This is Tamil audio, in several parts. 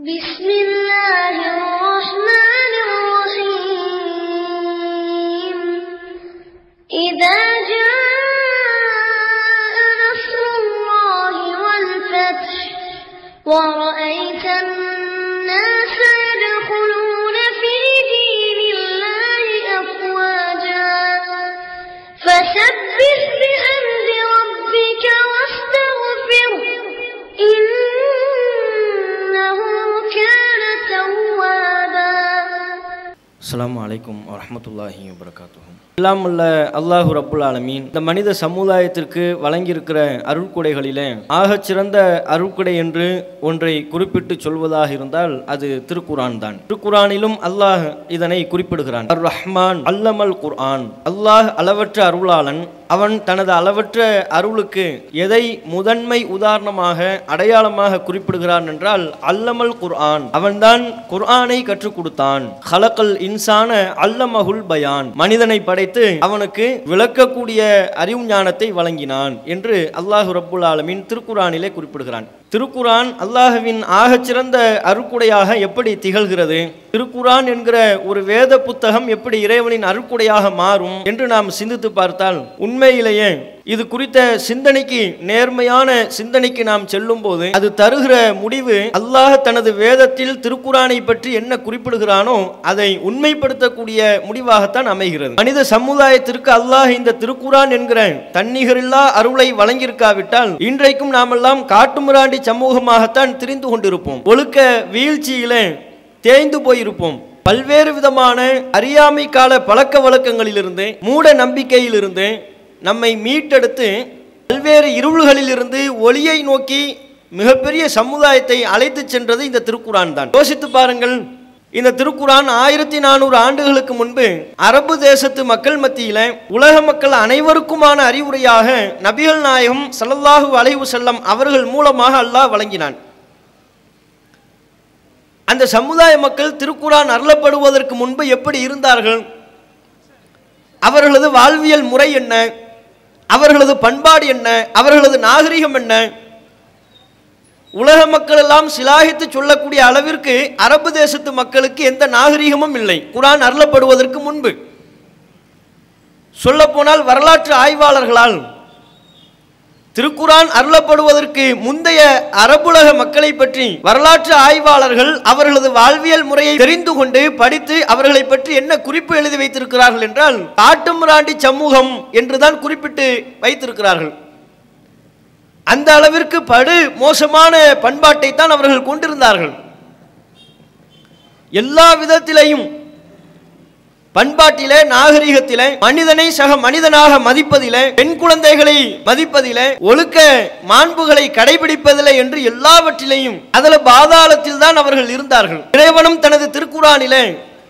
بسم الله الرحمن الرحيم. إذا அஸ்லாம் அலைக்கும் வரமத்துல்லாஹி வபரகாத்துகும் எல்லாம் உள்ள அல்லாஹு ரப்புல் ஆலமீன் இந்த மனித சமுதாயத்திற்கு வழங்கியிருக்கிற அருள்கொடைகளிலே ஆகச் சிறந்த அருள்கொடை என்று ஒன்றை குறிப்பிட்டு சொல்வதாக இருந்தால் அது திருக்குரான் தான். திருக்குரானிலும் அல்லாஹ் இதனை குறிப்பிடுகிறான். அர் ரஹ்மான் அல்லமல் குர்ஆன். அல்லாஹ் அளவற்ற அருளாளன் அவன் தனது அளவற்ற அருளுக்கு எதை முதன்மை உதாரணமாக அடையாளமாக குறிப்பிடுகிறான் என்றால் அல்லமல் குர்ஆன். அவன்தான் குர்ஆனை கற்றுக் கொடுத்தான். ஹலக்கல் இன்சான அல்லமகுல் பயான். மனிதனை படைத்து அவனுக்கு விளக்கக்கூடிய அறிவு ஞானத்தை வழங்கினான் என்று அல்லாஹு ரப்புல் ஆலமின் திருக்குறானிலே குறிப்பிடுகிறான். திருக்குரான் அல்லாஹுவின் ஆகச்சிறந்த அருக்குடையாக எப்படி திகழ்கிறது? திருக்குரான் என்கிற ஒரு வேத புத்தகம் எப்படி இறைவனின் அருக்குடையாக மாறும் என்று நாம் சிந்தித்து பார்த்தால் உண்மையிலேயே இது குறித்த சிந்தனைக்கு நேர்மையான சிந்தனைக்கு நாம் செல்லும் போது அது தருகிற முடிவு அல்லாஹ் தனது வேதத்தில் திருக்குறானை பற்றி என்ன குறிப்பிடுகிறானோ அதை உண்மைப்படுத்தக்கூடிய முடிவாகத்தான் அமைகிறது. மனித சமுதாயத்திற்கு அல்லாஹ் இந்த திருக்குறான் என்கிற தன்னிகரில்லா அருளை வழங்கியிருக்காவிட்டால் இன்றைக்கும் நாமெல்லாம் காட்டுமிராண்டி சமூகமாகத்தான் திரிந்து கொண்டிருப்போம். ஒழுக்க வீழ்ச்சியிலே தேய்ந்து போயிருப்போம். பல்வேறு விதமான அறியாமை கால பழக்க வழக்கங்களிலிருந்து மூட நம்பிக்கையிலிருந்து நம்மை மீட்டெடுத்து பல்வேறு இருள்களிலிருந்து ஒளியை நோக்கி மிகப்பெரிய சமுதாயத்தை அழைத்துச் சென்றது இந்த திருக்குறான் தான். யோசித்து பாருங்கள் இந்த திருக்குறான் ஆயிரத்தி நானூறு ஆண்டுகளுக்கு முன்பு அரபு தேசத்து மக்கள் மத்தியில உலக மக்கள் அனைவருக்குமான அறிவுரையாக நபிகள் நாயகம் சல்லல்லாஹு வளைவு செல்லம் அவர்கள் மூலமாக அல்லாஹ் வழங்கினான். அந்த சமுதாய மக்கள் திருக்குறான் அருளப்படுவதற்கு முன்பு எப்படி இருந்தார்கள்? அவர்களது வாழ்வியல் முறை என்ன? அவர்களது பண்பாடு என்ன? அவர்களது நாகரிகம் என்ன? உலக மக்கள் எல்லாம் சிலாகித்து சொல்லக்கூடிய அளவிற்கு அரபு தேசத்து மக்களுக்கு எந்த நாகரிகமும் இல்லை. குரான் அருளப்படுவதற்கு முன்பு. சொல்லப்போனால் வரலாற்று ஆய்வாளர்களால் திருக்குரான் அருளப்படுவதற்கு முந்தைய அரபுலக மக்களை பற்றி வரலாற்று ஆய்வாளர்கள் அவர்களது வாழ்வியல் முறையை தெரிந்து கொண்டு படித்து அவர்களை பற்றி என்ன குறிப்பு எழுதி வைத்திருக்கிறார்கள் என்றால் காட்டுமிராண்டி சமூகம் என்றுதான் குறிப்பிட்டு வைத்திருக்கிறார்கள். அந்த அளவிற்கு படு மோசமான பண்பாட்டை தான் அவர்கள் கொண்டிருந்தார்கள். எல்லா விதத்திலையும் பண்பாட்டிலே நாகரிகத்திலே மனிதனை சக மனிதனாக மதிப்பதிலே பெண் குழந்தைகளை மதிப்பதிலே ஒழுக்க மாண்புகளை கடைபிடிப்பதிலே என்று எல்லாவற்றிலையும் அதுல பாதாளத்தில் தான் அவர்கள் இருந்தார்கள். இறைவனும் தனது திருக்குறானிலே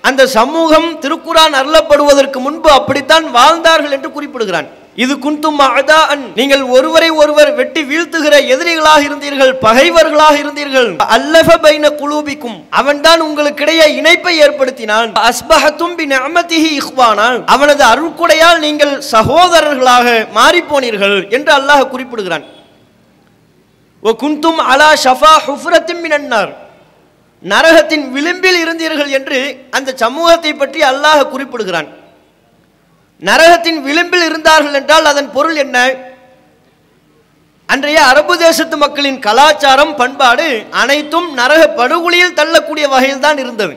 அந்த சமூகம் திருக்குறான் அருளப்படுவதற்கு முன்பு அப்படித்தான் வாழ்ந்தார்கள் என்று குறிப்பிடுகிறான். இது குந்தும் அதான் நீங்கள் ஒருவரை ஒருவர் வெட்டி வீழ்த்துகிற எதிரிகளாக இருந்தீர்கள் பகைவர்களாக இருந்தீர்கள். அல்லஃப பைன குலூபிக்கும். அவன்தான் உங்களுக்கிடையே இணைப்பை ஏற்படுத்தினான். அஸ்பஹத்தும் பி அமதிஹி இஹ்வானான் அவனது அருள்குடையால் நீங்கள் சகோதரர்களாக மாறிப்போனீர்கள் என்று அல்லாஹ் குறிப்பிடுகிறான். ஓ குந்தும் அலா ஷஃபா ஹுஃப்ரத்தும் மினன்னார். நரகத்தின் விளிம்பில் இருந்தீர்கள் என்று அந்த சமூகத்தை பற்றி அல்லாஹ் குறிப்பிடுகிறான். நரகத்தின் விளிம்பில் இருந்தார்கள் என்றால் அதன் பொருள் என்ன? அன்றைய அரபு தேசத்து மக்களின் கலாச்சாரம் பண்பாடு அனைத்தும் நரக படுகொலியில் தள்ளக்கூடிய வகையில் தான் இருந்தது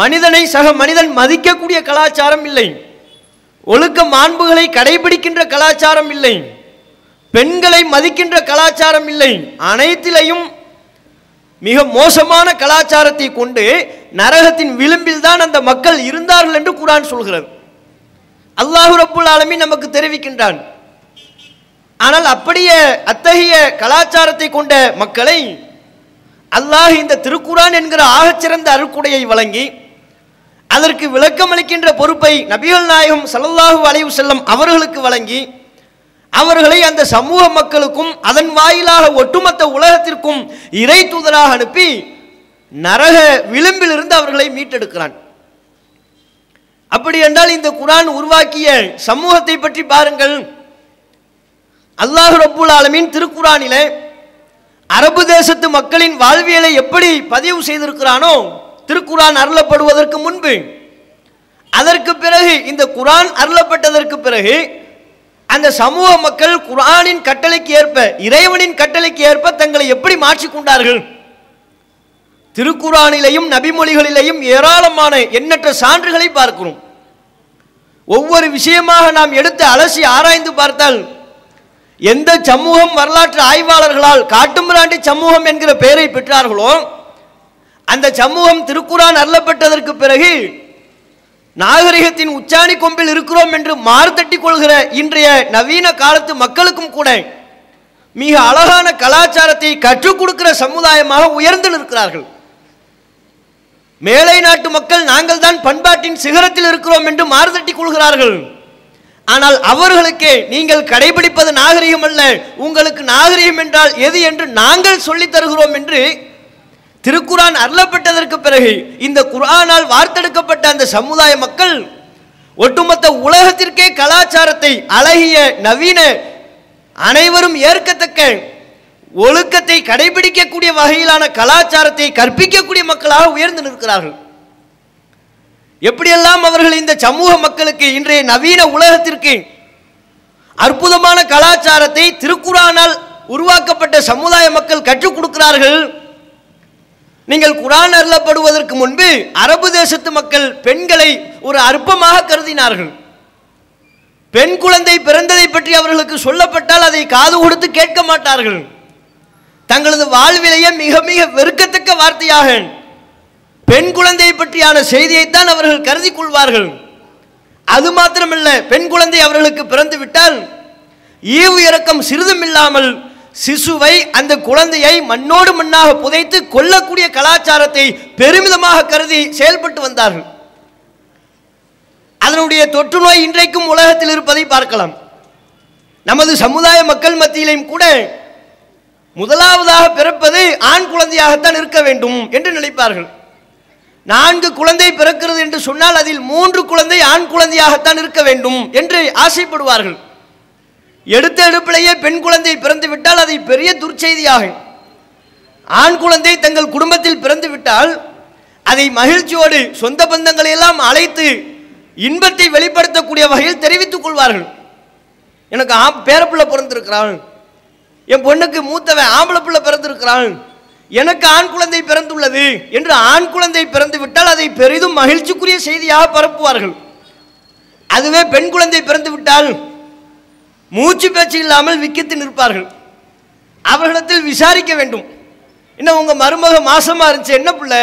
மனிதனை சக மனிதன் மதிக்கக்கூடிய கலாச்சாரம் இல்லை. ஒழுக்க மாண்புகளை கடைபிடிக்கின்ற கலாச்சாரம் இல்லை. பெண்களை மதிக்கின்ற கலாச்சாரம் இல்லை. அனைத்திலையும் மிக மோசமான கலாச்சாரத்தை கொண்டு நரகத்தின் விளிம்பில் தான் அந்த மக்கள் இருந்தார்கள் என்று குரான் சொல்கிறது. அல்லாஹு ரப்புல் ஆலமி நமக்கு தெரிவிக்கின்றான். ஆனால் அப்படியே அத்தகைய கலாச்சாரத்தை கொண்ட மக்களை அல்லாஹ் இந்த திருக்குரான் என்கிற ஆகச்சிறந்த அருக்குடையை வழங்கி அதற்கு விளக்கமளிக்கின்ற பொறுப்பை நபிகள் நாயகம் ஸல்லல்லாஹு அலைவு செல்லம் அவர்களுக்கு வழங்கி அவர்களை அந்த சமூக மக்களுக்கும் அதன் வாயிலாக ஒட்டுமொத்த உலகத்திற்கும் இறை தூதராக அனுப்பி நரக விளிம்பிலிருந்து அவர்களை மீட்டெடுக்கிறான். அப்படி என்றால் இந்த குரான் உருவாக்கிய சமூகத்தை பற்றி பாருங்கள். அல்லாஹ் ரப்புல் ஆலமின் திருக்குரானிலே அரபு தேசத்து மக்களின் வாழ்வியலை எப்படி பதிவு செய்திருக்கிறானோ திருக்குரான் அருளப்படுவதற்கு முன்பு அதற்கு பிறகு இந்த குரான் அருளப்பட்டதற்கு பிறகு அந்த சமூக மக்கள் குரானின் கட்டளைக்கு ஏற்ப இறைவனின் கட்டளைக்கு ஏற்ப தங்களை எப்படி மாற்றிக்கொண்டார்கள் திருக்குறானிலையும் நபிமொழிகளிலேயும் ஏராளமான எண்ணற்ற சான்றுகளை பார்க்கிறோம். ஒவ்வொரு விஷயமாக நாம் எடுத்து அலசி ஆராய்ந்து பார்த்தால் எந்த சமூகம் வரலாற்று ஆய்வாளர்களால் காட்டுமிராண்டி சமூகம் என்கிற பெயரை பெற்றார்களோ அந்த சமூகம் திருக்குறான் அருளப்பட்டதற்கு பிறகு நாகரிகத்தின் உச்சாணி கொம்பில் இருக்கிறோம் என்று மாறுதட்டி கொள்கிற இன்றைய நவீன காலத்து மக்களுக்கும் கூட மிக அழகான கலாச்சாரத்தை கற்றுக் கொடுக்கிற சமுதாயமாக உயர்ந்து நிற்கிறார்கள். மேலை நாட்டு மக்கள் நாங்கள் தான் பண்பாட்டின் சிகரத்தில் இருக்கிறோம் என்று மாறுதட்டி கொள்கிறார்கள் ஆனால் அவர்களுக்கே நீங்கள் கடைபிடிப்பது நாகரிகம் அல்ல. உங்களுக்கு நாகரிகம் என்றால் எது என்று நாங்கள் சொல்லித் தருகிறோம் என்று திருக்குரான் அருளப்பட்டதற்கு பிறகு இந்த குரானால் வார்த்தெடுக்கப்பட்ட அந்த சமுதாய மக்கள் ஒட்டுமொத்த உலகத்திற்கே கலாச்சாரத்தை அழகிய நவீன அனைவரும் ஏற்கத்தக்க ஒழுக்கத்தை கடைபிடிக்கக்கூடிய வகையிலான கலாச்சாரத்தை கற்பிக்கக்கூடிய மக்களாக உயர்ந்து நிற்கிறார்கள். எப்படியெல்லாம் அவர்கள் இந்த சமூக மக்களுக்கு இன்றைய நவீன உலகத்திற்கு அற்புதமான கலாச்சாரத்தை திருக்குறானால் உருவாக்கப்பட்ட சமுதாய மக்கள் கற்றுக் கொடுக்கிறார்கள் நீங்கள் குரான் அருளப்படுவதற்கு முன்பு அரபு தேசத்து மக்கள் பெண்களை ஒரு அற்பமாக கருதினார்கள். பெண் குழந்தை பிறந்ததை பற்றி அவர்களுக்கு சொல்லப்பட்டால் அதை காது கொடுத்து கேட்க மாட்டார்கள். தங்களது வாழ்விலேயே மிக மிக வெறுக்கத்தக்க வார்த்தையாக பெண் குழந்தை பற்றியான செய்தியைத்தான் அவர்கள் கருதி கொள்வார்கள். அது மாத்திரமல்ல பெண் குழந்தை அவர்களுக்கு பிறந்து விட்டால் ஈவு இறக்கம் சிறிதும் இல்லாமல் சிசுவை அந்த குழந்தையை மண்ணோடு மண்ணாக புதைத்து கொல்லக்கூடிய கலாச்சாரத்தை பெருமிதமாக கருதி செயல்பட்டு வந்தார்கள். அதனுடைய தொற்று நோய் இன்றைக்கும் உலகத்தில் இருப்பதை பார்க்கலாம். நமது சமுதாய மக்கள் மத்தியிலையும் கூட முதலாவதாக பிறப்பது ஆண் குழந்தையாகத்தான் இருக்க வேண்டும் என்று நினைப்பார்கள். நான்கு குழந்தை பிறக்கிறது என்று சொன்னால் அதில் மூன்று குழந்தை ஆண் குழந்தையாகத்தான் இருக்க வேண்டும் என்று ஆசைப்படுவார்கள். எடுத்த எடுப்பிலேயே பெண் குழந்தை பிறந்து விட்டால் அதை பெரிய துர்ச்செய்தியாகும் ஆண் குழந்தை தங்கள் குடும்பத்தில் பிறந்து விட்டால் அதை மகிழ்ச்சியோடு சொந்த பந்தங்களை எல்லாம் அழைத்து இன்பத்தை வெளிப்படுத்தக்கூடிய வகையில் தெரிவித்துக் கொள்வார்கள். எனக்கு ஆ பேரப்பிள்ளை பிறந்திருக்கிறான் என் பொண்ணுக்கு மூத்தவன் ஆம்பளை பிள்ளை பிறந்திருக்கிறான் எனக்கு ஆண் குழந்தை பிறந்துள்ளது என்று ஆண் குழந்தை பிறந்து விட்டால் அதை பெரிதும் மகிழ்ச்சிக்குரிய செய்தியாக பரப்புவார்கள். அதுவே பெண் குழந்தை பிறந்து விட்டால் மூச்சு பேச்சு இல்லாமல் விக்கித்து நிற்பார்கள். அவர்களிடத்தில் விசாரிக்க வேண்டும். இன்னும் உங்கள் மருமக மாசமாக இருந்துச்சு என்ன பிள்ளை?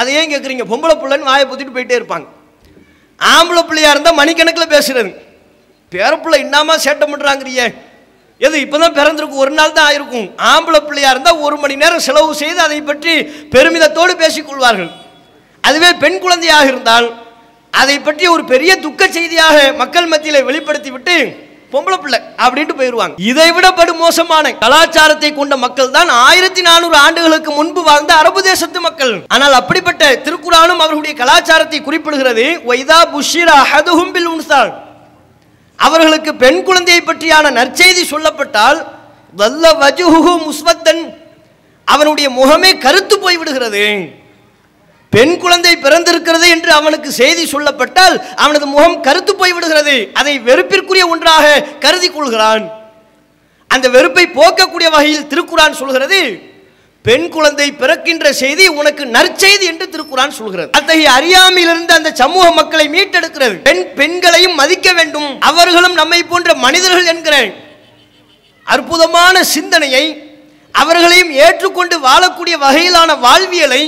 அதை ஏன் கேட்குறீங்க பொம்பளை பிள்ளைன்னு வாயை புத்திட்டு போயிட்டே இருப்பாங்க. ஆம்பளை பிள்ளையாக இருந்தால் மணிக்கணக்கில் பேசுறது. பேரப்பிள்ளை இன்னாமல் சேட்டை பண்ணுறாங்கிறியே எது இப்போதான் பிறந்திருக்கு ஒரு நாள் தான் ஆயிருக்கும். ஆம்பளை பிள்ளையாக இருந்தால் ஒரு மணி நேரம் செலவு செய்து அதை பற்றி பெருமிதத்தோடு பேசிக்கொள்வார்கள் அதுவே பெண் குழந்தையாக இருந்தால் அதை பற்றி ஒரு பெரிய துக்க செய்தியாக மக்கள் மத்தியில் வெளிப்படுத்தி விட்டு பொம்பளை பிள்ளை அப்படின்ட்டு போயிடுவாங்க. இதை விட படு மோசமான கலாச்சாரத்தை கொண்ட மக்கள் தான் ஆயிரத்தி நானூறு ஆண்டுகளுக்கு முன்பு வாழ்ந்த அரபு தேசத்து மக்கள். ஆனால் அப்படிப்பட்ட திருக்குறானும் அவர்களுடைய கலாச்சாரத்தை குறிப்பிடுகிறது. ஒய்தா புஷிரா ஹதுஹும் பில் உன்சால் அவர்களுக்கு பெண் குழந்தையை பற்றியான நற்செய்தி சொல்லப்பட்டால் வல்ல வஜுஹு முஸ்வத்தன் அவனுடைய முகமே கருத்து போய்விடுகிறது பெண் குழந்தை பிறந்திருக்கிறது என்று அவனுக்கு செய்தி சொல்லப்பட்டால் அவனது முகம் கருத்து போய்விடுகிறது அதை வெறுப்பிற்குரிய ஒன்றாக கருதி கொள்கிறான். அந்த வெறுப்பை போக்கக்கூடிய வகையில் திருக்குறான் சொல்கிறது பெண் குழந்தை பிறக்கின்ற செய்தி உனக்கு நற்செய்தி என்று திருக்குறான் சொல்கிறது. அத்தகைய அறியாமையிலிருந்து அந்த சமூக மக்களை மீட்டெடுக்கிறது பெண் பெண்களையும் மதிக்க வேண்டும் அவர்களும் நம்மை போன்ற மனிதர்கள் என்கிற அற்புதமான சிந்தனையை அவர்களையும் ஏற்றுக்கொண்டு வாழக்கூடிய வகையிலான வாழ்வியலை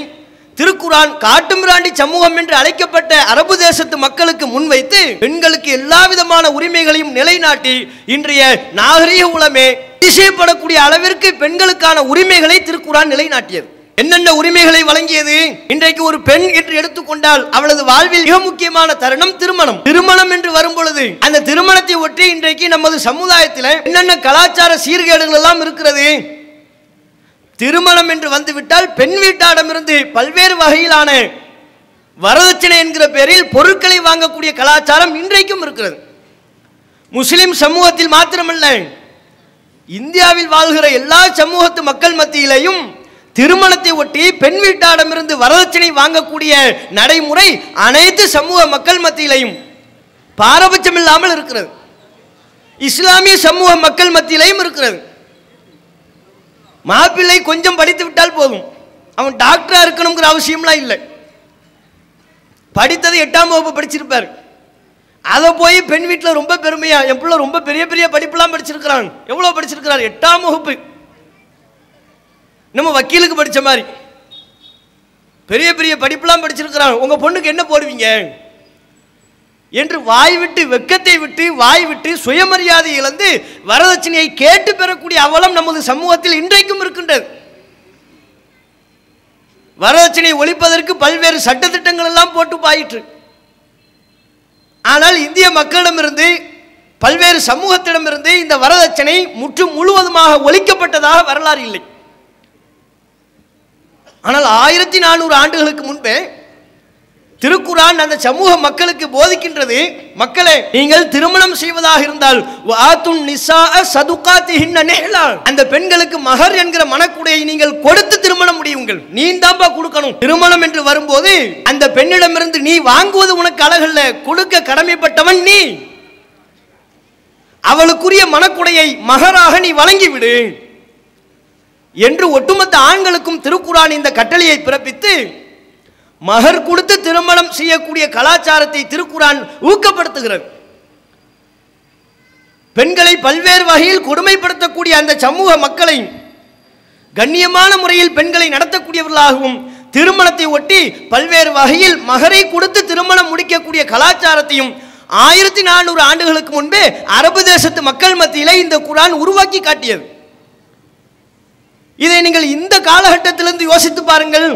திருக்குறான் காட்டுமிராண்டி சமூகம் என்று அழைக்கப்பட்ட அரபு தேசத்து மக்களுக்கு முன்வைத்து பெண்களுக்கு எல்லா விதமான உரிமைகளையும் நிலைநாட்டி இன்றைய நாகரீக உலமே அதிசயப்படக்கூடிய அளவிற்கு பெண்களுக்கான உரிமைகளை திருக்குறான் நிலைநாட்டியது. என்னென்ன உரிமைகளை வழங்கியது? இன்றைக்கு ஒரு பெண் என்று எடுத்துக்கொண்டால் அவளது வாழ்வில் மிக முக்கியமான தருணம் திருமணம். திருமணம் என்று வரும் பொழுது அந்த திருமணத்தை ஒட்டி இன்றைக்கு நமது சமுதாயத்தில் என்னென்ன கலாச்சார சீர்கேடுகள் எல்லாம் இருக்கிறது? திருமணம் என்று வந்துவிட்டால் பெண் வீட்டாரிடமிருந்து பல்வேறு வகையிலான வரதட்சணை என்கிற பெயரில் பொருட்களை வாங்கக்கூடிய கலாச்சாரம் இன்றைக்கும் இருக்கிறது. முஸ்லிம் சமூகத்தில் மாத்திரமல்ல இந்தியாவில் வாழ்கிற எல்லா சமூகத்து மக்கள் மத்தியிலையும் திருமணத்தை ஒட்டி பெண் வீட்டாரிடமிருந்து வரதட்சணை வாங்கக்கூடிய நடைமுறை அனைத்து சமூக மக்கள் மத்தியிலையும் பாரபட்சம் இல்லாமல் இருக்கிறது. இஸ்லாமிய சமூக மக்கள் மத்தியிலையும் இருக்கிறது. மாப்பிள்ளை கொஞ்சம் படித்து விட்டால் போதும். அவன் டாக்டரா இருக்கணுங்கிற அவசியம்லாம் இல்லை. படித்தது எட்டாம் வகுப்பு படிச்சிருப்பார். அதை போய் பெண் வீட்டில் ரொம்ப பெருமையா என் பிள்ளை ரொம்ப பெரிய பெரிய படிப்புலாம் படிச்சிருக்கிறான். எவ்வளோ படிச்சிருக்கிறார்? எட்டாம் வகுப்பு. நம்ம வக்கீலுக்கு படிச்ச மாதிரி. பெரிய பெரிய படிப்புலாம் படிச்சிருக்கிறான். உங்கள் பொண்ணுக்கு என்ன போடுவீங்க? என்று வாய் விட்டு வெக்கத்தை விட்டு வாய் விட்டு சுயமரியாதை இழந்து வரதட்சணையை கேட்டு பெறக்கூடிய அவலம் நமது சமூகத்தில் இன்றைக்கும் இருக்கின்றது. வரதட்சணை ஒழிப்பதற்கு பல்வேறு சட்டத்திட்டங்கள் எல்லாம் போட்டு பாயிற்று. ஆனால் இந்திய மக்களிடமிருந்து பல்வேறு சமூகத்திடமிருந்து இந்த வரதட்சணை முற்று முழுவதுமாக ஒழிக்கப்பட்டதாக வரலாறு இல்லை. ஆனால் ஆயிரத்தி நானூறு ஆண்டுகளுக்கு முன்பே திருக்குறான் அந்த சமூக மக்களுக்கு போதிக்கின்றது. மக்களே நீங்கள் திருமணம் செய்வதாக இருந்தால் வாத்துன் நிசாஅ சதுகாத்திஹின்ன நிஹ்லா. அந்த பெண்களுக்கு மகர் என்கிற மனக்குடையை நீங்கள் கொடுத்து திருமணம் முடியுங்கள். நீ தான்ப்பா கொடுக்கணும். திருமணம் என்று வரும்போது அந்த பெண்ணிடமிருந்து நீ வாங்குவது உனக்கு அழகல்ல கொடுக்க கடமைப்பட்டவன் நீ. அவளுக்குரிய மனக்குடையை மகராக நீ வழங்கிவிடு. என்று ஒட்டுமொத்த ஆண்களுக்கும் திருக்குறான் இந்த கட்டளையை பிறப்பித்து மகர் கொடுத்து திருமணம் செய்யக்கூடிய கலாச்சாரத்தை திருக்குரான் ஊக்கப்படுத்துகிறது. பெண்களை பல்வேறு வகையில் கொடுமைப்படுத்தக்கூடிய அந்த சமூக மக்களை கண்ணியமான முறையில் பெண்களை நடத்தக்கூடியவர்களாகவும் திருமணத்தை ஒட்டி பல்வேறு வகையில் மகரை கொடுத்து திருமணம் முடிக்கக்கூடிய கலாச்சாரத்தையும் ஆயிரத்தி நானூறு ஆண்டுகளுக்கு முன்பே அரபு தேசத்து மக்கள் மத்தியிலே இந்த குரான் உருவாக்கி காட்டியது. இதை நீங்கள் இந்த காலகட்டத்திலிருந்து யோசித்து பாருங்கள்.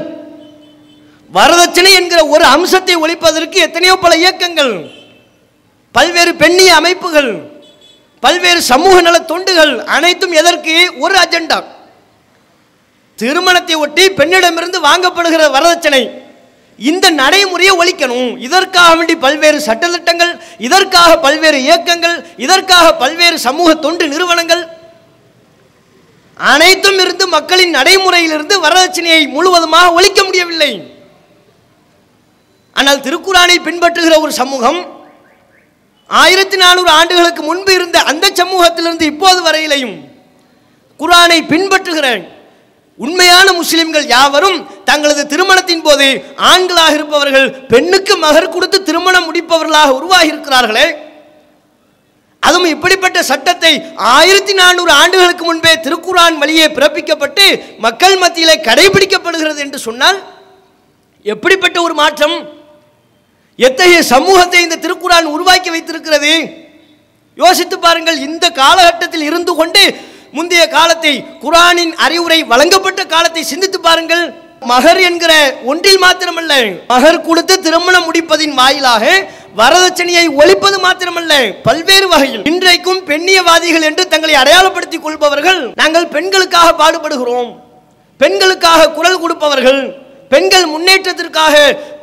வரதட்சணை என்கிற ஒரு அம்சத்தை ஒழிப்பதற்கு எத்தனையோ பல இயக்கங்கள் பல்வேறு பெண்ணிய அமைப்புகள் பல்வேறு சமூக நல தொண்டுகள் அனைத்தும் எதற்கு ஒரு அஜெண்டா? திருமணத்தை ஒட்டி பெண்ணிடமிருந்து வாங்கப்படுகிற வரதட்சணை. இந்த நடைமுறையை ஒழிக்கணும். இதற்காக வேண்டி பல்வேறு சட்டத்திட்டங்கள் இதற்காக பல்வேறு இயக்கங்கள் இதற்காக பல்வேறு சமூக தொண்டு நிறுவனங்கள் அனைத்தும் இருந்து மக்களின் நடைமுறையிலிருந்து வரதட்சணையை முழுவதுமாக ஒழிக்க முடியவில்லை. ஆனால் திருக்குறானை பின்பற்றுகிற ஒரு சமூகம் ஆயிரத்தி நானூறு ஆண்டுகளுக்கு முன்பு இருந்த அந்த சமூகத்திலிருந்து இப்போது வரையிலையும் குரானை பின்பற்றுகிற உண்மையான முஸ்லிம்கள் யாவரும் தங்களது திருமணத்தின் போது ஆண்களாக இருப்பவர்கள் பெண்ணுக்கு மகர் கொடுத்து திருமணம் முடிப்பவர்களாக உருவாகி இருக்கிறார்களே அதுவும் இப்படிப்பட்ட சட்டத்தை ஆயிரத்தி நானூறு ஆண்டுகளுக்கு முன்பே திருக்குரான் வழியே பிறப்பிக்கப்பட்டு மக்கள் மத்தியிலே கடைபிடிக்கப்படுகிறது என்று சொன்னால் எப்படிப்பட்ட ஒரு மாற்றம்? எத்தகைய சமூகத்தை இந்த திருக்குரான் உருவாக்கி வைத்திருக்கிறது? யோசித்து பாருங்கள் இந்த காலகட்டத்தில் இருந்து கொண்டு முந்தைய காலத்தை குரானின் அறிவுரை வழங்கப்பட்ட காலத்தை சிந்தித்து பாருங்கள். மகர் என்கிற ஒன்றில் மாத்திரமல்ல மகர் கொடுத்து திருமணம் முடிப்பதின் வாயிலாக வரதட்சணையை ஒழிப்பது மாத்திரமல்ல பல்வேறு வகையில். இன்றைக்கும் பெண்ணியவாதிகள் என்று தங்களை அடையாளப்படுத்திக் கொள்பவர்கள் நாங்கள் பெண்களுக்காக பாடுபடுகிறோம். பெண்களுக்காக குரல் கொடுப்பவர்கள் பெண்கள் முன்னேற்றத்திற்காக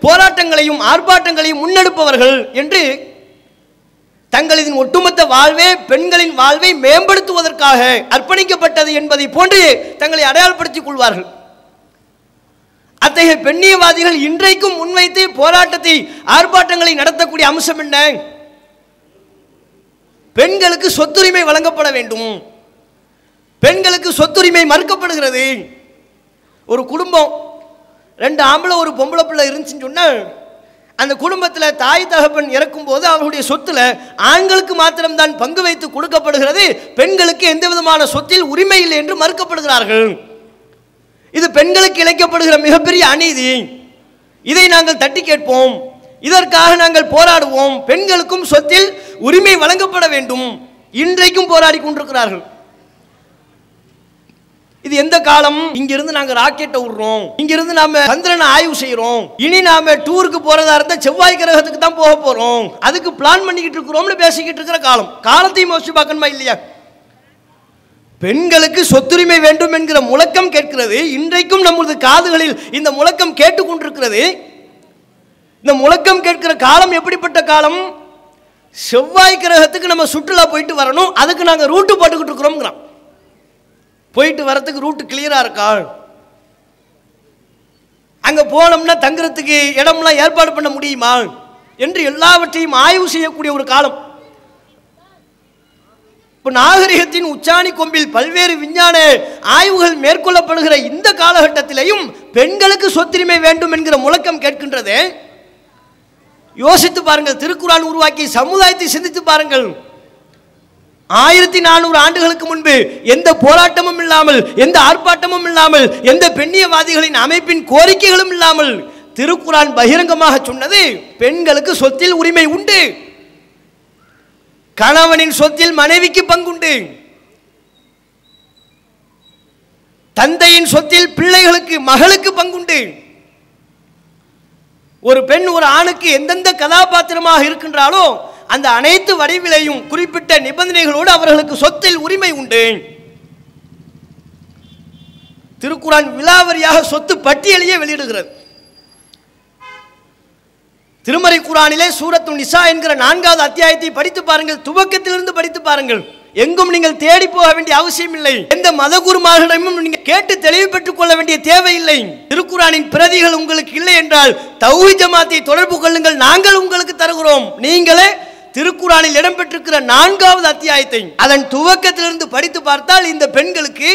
போராட்டங்களையும் ஆர்ப்பாட்டங்களையும் முன்னெடுப்பவர்கள் என்று தங்களின் ஒட்டுமொத்த வாழ்வே பெண்களின் வாழ்வை மேம்படுத்துவதற்காக அர்ப்பணிக்கப்பட்டது என்பதை போன்று தங்களை அடையாளப்படுத்திக் கொள்வார்கள். அத்தகைய பெண்ணியவாதிகள் இன்றைக்கும் முன்வைத்து போராட்டத்தை ஆர்ப்பாட்டங்களை நடத்தக்கூடிய அம்சம் என்ன? பெண்களுக்கு சொத்துரிமை வழங்கப்பட வேண்டும். பெண்களுக்கு சொத்துரிமை மறுக்கப்படுகிறது. ஒரு குடும்பம் ரெண்டு ஆம்பளை ஒரு பொம்பளை பிள்ளை இருந்துச்சுன்னு சொன்னால் அந்த குடும்பத்தில் தாய் தகப்பன் இறக்கும்போது அவர்களுடைய சொத்துல ஆண்களுக்கு மாத்திரம்தான் பங்கு வைத்து கொடுக்கப்படுகிறது பெண்களுக்கு எந்த விதமான சொத்தில் உரிமை இல்லை என்று மறுக்கப்படுகிறார்கள். இது பெண்களுக்கு இழைக்கப்படுகிற மிகப்பெரிய அநீதி. இதை நாங்கள் தட்டி கேட்போம். இதற்காக நாங்கள் போராடுவோம். பெண்களுக்கும் சொத்தில் உரிமை வழங்கப்பட வேண்டும். இன்றைக்கும் போராடி கொண்டிருக்கிறார்கள். இது எந்த காலம்? இங்கிருந்து நாங்க ராக்கெட்டை விடுறோம் இங்கிருந்து நாம சந்திரனை ஆய்வு செய்யறோம் இனி நாம டூருக்கு போறதா இருந்தா செவ்வாய் கிரகத்துக்கு தான் போக போறோம். அதுக்கு பிளான் பண்ணிக்கிட்டு இருக்கிறோம்னு பேசிக்கிட்டு இருக்கிற காலம். காலத்தையும் யோசிச்சு பார்க்கணுமா இல்லையா? பெண்களுக்கு சொத்துரிமை வேண்டும் என்கிற முழக்கம் கேட்கிறது. இன்றைக்கும் நமது காதுகளில் இந்த முழக்கம் கேட்டுக்கொண்டிருக்கிறது இந்த முழக்கம் கேட்கிற காலம் எப்படிப்பட்ட காலம்? செவ்வாய் கிரகத்துக்கு நம்ம சுற்றுலா போயிட்டு வரணும். அதுக்கு நாங்கள் ரூட்டு போட்டுக்கிட்டு இருக்கிறோம்ங்கிறோம் போயிட்டு வரத்துக்கு ரூட்டு கிளியராக இருக்கா? அங்கே போனோம்னா தங்குறதுக்கு இடம்லாம் ஏற்பாடு பண்ண முடியுமா? என்று எல்லாவற்றையும் ஆய்வு செய்யக்கூடிய ஒரு காலம். இப்போ நாகரிகத்தின் உச்சாணி கொம்பில் பல்வேறு விஞ்ஞான ஆய்வுகள் மேற்கொள்ளப்படுகிற இந்த காலகட்டத்திலையும் பெண்களுக்கு சொத்துரிமை வேண்டும் என்கிற முழக்கம் கேட்கின்றது. யோசித்து பாருங்கள் திருக்குறான் உருவாக்கி சமுதாயத்தை சிந்தித்து பாருங்கள். ஆயிரத்தி நானூறு ஆண்டுகளுக்கு முன்பு எந்த போராட்டமும் இல்லாமல் எந்த ஆர்ப்பாட்டமும் இல்லாமல் எந்த பெண்ணியவாதிகளின் அமைப்பின் கோரிக்கைகளும் இல்லாமல் திருக்குறான் பகிரங்கமாக சொன்னது பெண்களுக்கு சொத்தில் உரிமை உண்டு. கணவனின் சொத்தில் மனைவிக்கு பங்குண்டு. தந்தையின் சொத்தில் பிள்ளைகளுக்கு மகளுக்கு பங்குண்டு. ஒரு பெண் ஒரு ஆணுக்கு எந்தெந்த கதாபாத்திரமாக இருக்கின்றாலோ அந்த அனைத்து வடிவிலையும் குறிப்பிட்ட நிபந்தனைகளோடு அவர்களுக்கு சொத்தில் உரிமை உண்டு. திருக்குறான் விலாவரியாக சொத்து பட்டியலையே வெளியிடுகிறது. திருமறை குரானிலே சூரத்து நிசா என்கிற நான்காவது அத்தியாயத்தை படித்து பாருங்கள். துவக்கத்திலிருந்து படித்து பாருங்கள். எங்கும் நீங்கள் தேடி போக வேண்டிய அவசியம் இல்லை எந்த மதகுருமார்களிடமும் நீங்கள் கேட்டு தெளிவு பெற்றுக் கொள்ள வேண்டிய தேவையில்லை. திருக்குறானின் பிரதிகள் உங்களுக்கு இல்லை என்றால் தௌஹி ஜமாத்தை தொடர்பு கொள்ளுங்கள். நாங்கள் உங்களுக்கு தருகிறோம். நீங்களே திருக்குறானில் இடம்பெற்றிருக்கிற நான்காவது அத்தியாயத்தை அதன் துவக்கத்திலிருந்து படித்து பார்த்தால் இந்த பெண்களுக்கு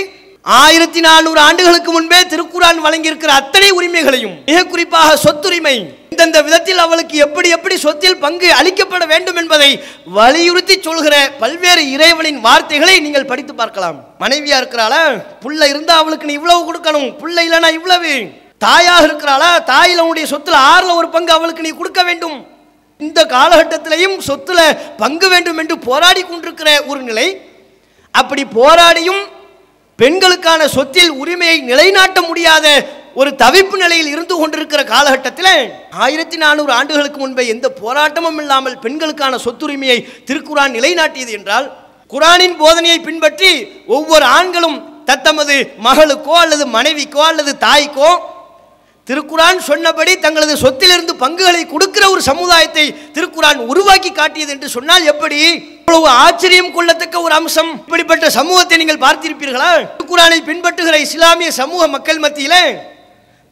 ஆயிரத்தி நானூறு ஆண்டுகளுக்கு முன்பே திருக்குறான் வழங்கியிருக்கிற அத்தனை உரிமைகளையும் மிக குறிப்பாக சொத்துரிமை இந்தந்த விதத்தில் அவளுக்கு எப்படி எப்படி சொத்தில் பங்கு அளிக்கப்பட வேண்டும் என்பதை வலியுறுத்தி சொல்கிற பல்வேறு இறைவனின் வார்த்தைகளை நீங்கள் படித்து பார்க்கலாம். மனைவியா இருக்கிறாளா? புள்ள இருந்தா அவளுக்கு நீ இவ்வளவு கொடுக்கணும். புள்ள இல்லைனா இவ்வளவு. தாயாக இருக்கிறாளா? தாயில உன்னுடைய சொத்துல ஆறுல ஒரு பங்கு அவளுக்கு நீ கொடுக்க வேண்டும். இந்த காலகட்டத்திலையும் சொத்துல பங்கு வேண்டும் என்று போராடி கொண்டிருக்கிற ஒரு நிலை அப்படி போராடியும் பெண்களுக்கான சொத்தில் உரிமையை நிலைநாட்ட முடியாத ஒரு தவிப்பு நிலையில் இருந்து கொண்டிருக்கிற காலகட்டத்தில் ஆயிரத்தி நானூறு ஆண்டுகளுக்கு முன்பே எந்த போராட்டமும் இல்லாமல் பெண்களுக்கான சொத்துரிமையை திருக்குரான் நிலைநாட்டியது என்றால் குரானின் போதனையை பின்பற்றி ஒவ்வொரு ஆண்களும் தத்தமது மகளுக்கோ அல்லது மனைவிக்கோ அல்லது தாய்க்கோ திருக்குரான் சொன்னபடி தங்களது சொத்திலிருந்து பங்குகளை கொடுக்கிற ஒரு சமுதாயத்தை திருக்குரான் உருவாக்கி காட்டியது என்று சொன்னால் எப்படி? இவ்வளவு ஆச்சரியம் கொள்ளத்தக்க ஒரு அம்சம். இப்படிப்பட்ட சமூகத்தை நீங்கள் பார்த்திருப்பீர்களா? திருக்குரானை பின்பற்றுகிற இஸ்லாமிய சமூக மக்கள் மத்தியில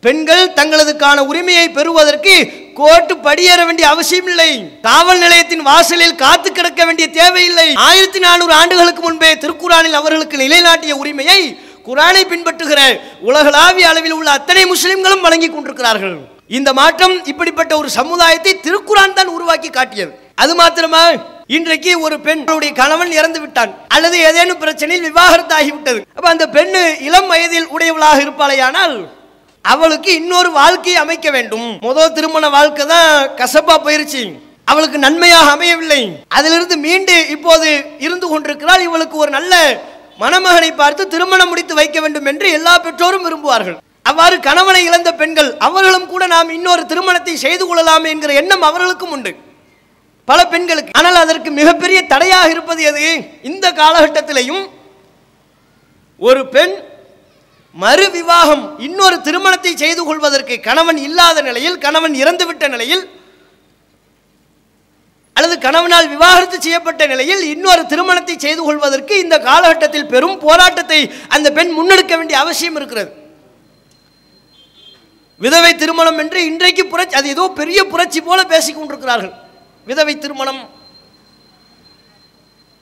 பெண்கள் தங்களதுக்கான உரிமையை பெறுவதற்கு கோர்ட்டு படியேற வேண்டிய அவசியம் இல்லை. காவல் நிலையத்தின் வாசலில் காத்து கிடக்க வேண்டிய தேவையில்லை. ஆயிரத்தி நானூறு ஆண்டுகளுக்கு முன்பே திருக்குறானில் அவர்களுக்கு நிலைநாட்டிய உரிமையை குரானை பின்பற்றுகிற உலகளாவிய அளவில் உள்ள அத்தனை முஸ்லிம்களும் வழங்கி கொண்டிருக்கிறார்கள். இந்த மாற்றம் இப்படிப்பட்ட ஒரு சமுதாயத்தை திருக்குரான் தான் உருவாக்கி காட்டியது. அது மாத்திரமா? இன்றைக்கு ஒரு பெண்ணுடைய கணவன் இறந்து விட்டான். அல்லது ஏதேனும் பிரச்சனையில் விவாகரத்து ஆகிவிட்டது. அப்ப அந்த பெண்ணு இளம் வயதில் உடையவளாக இருப்பாளையானால் அவளுக்கு இன்னொரு வாழ்க்கையை அமைக்க வேண்டும். முதல் திருமண வாழ்க்கை தான் கசப்பா போயிருச்சு. அவளுக்கு நன்மையாக அமையவில்லை. அதிலிருந்து மீண்டு இப்போது இருந்து கொண்டிருக்கிறாள். இவளுக்கு ஒரு நல்ல மணமகனை பார்த்து திருமணம் முடித்து வைக்க வேண்டும் என்று எல்லா பெற்றோரும் விரும்புவார்கள். அவ்வாறு கணவனை இழந்த பெண்கள் அவர்களும் கூட நாம் இன்னொரு திருமணத்தை செய்து கொள்ளலாம் என்கிற எண்ணம் அவர்களுக்கும் உண்டு. பல பெண்களுக்கு. ஆனால் அதற்கு மிகப்பெரிய தடையாக இருப்பது எது? இந்த காலகட்டத்திலையும் ஒரு பெண் மறு விவாகம் இன்னொரு திருமணத்தை செய்து கொள்வதற்கு கணவன் இல்லாத நிலையில் கணவன் இறந்துவிட்ட நிலையில் அல்லது கணவனால் விவாகரத்து செய்யப்பட்ட நிலையில் இன்னொரு திருமணத்தை செய்து கொள்வதற்கு இந்த காலகட்டத்தில் பெரும் போராட்டத்தை அந்த பெண் முன்னெடுக்க வேண்டிய அவசியம் இருக்கிறது. விதவை திருமணம் என்று இன்றைக்கு புரட்சி அது ஏதோ பெரிய புரட்சி போல பேசிக் கொண்டிருக்கிறார்கள். விதவை திருமணம்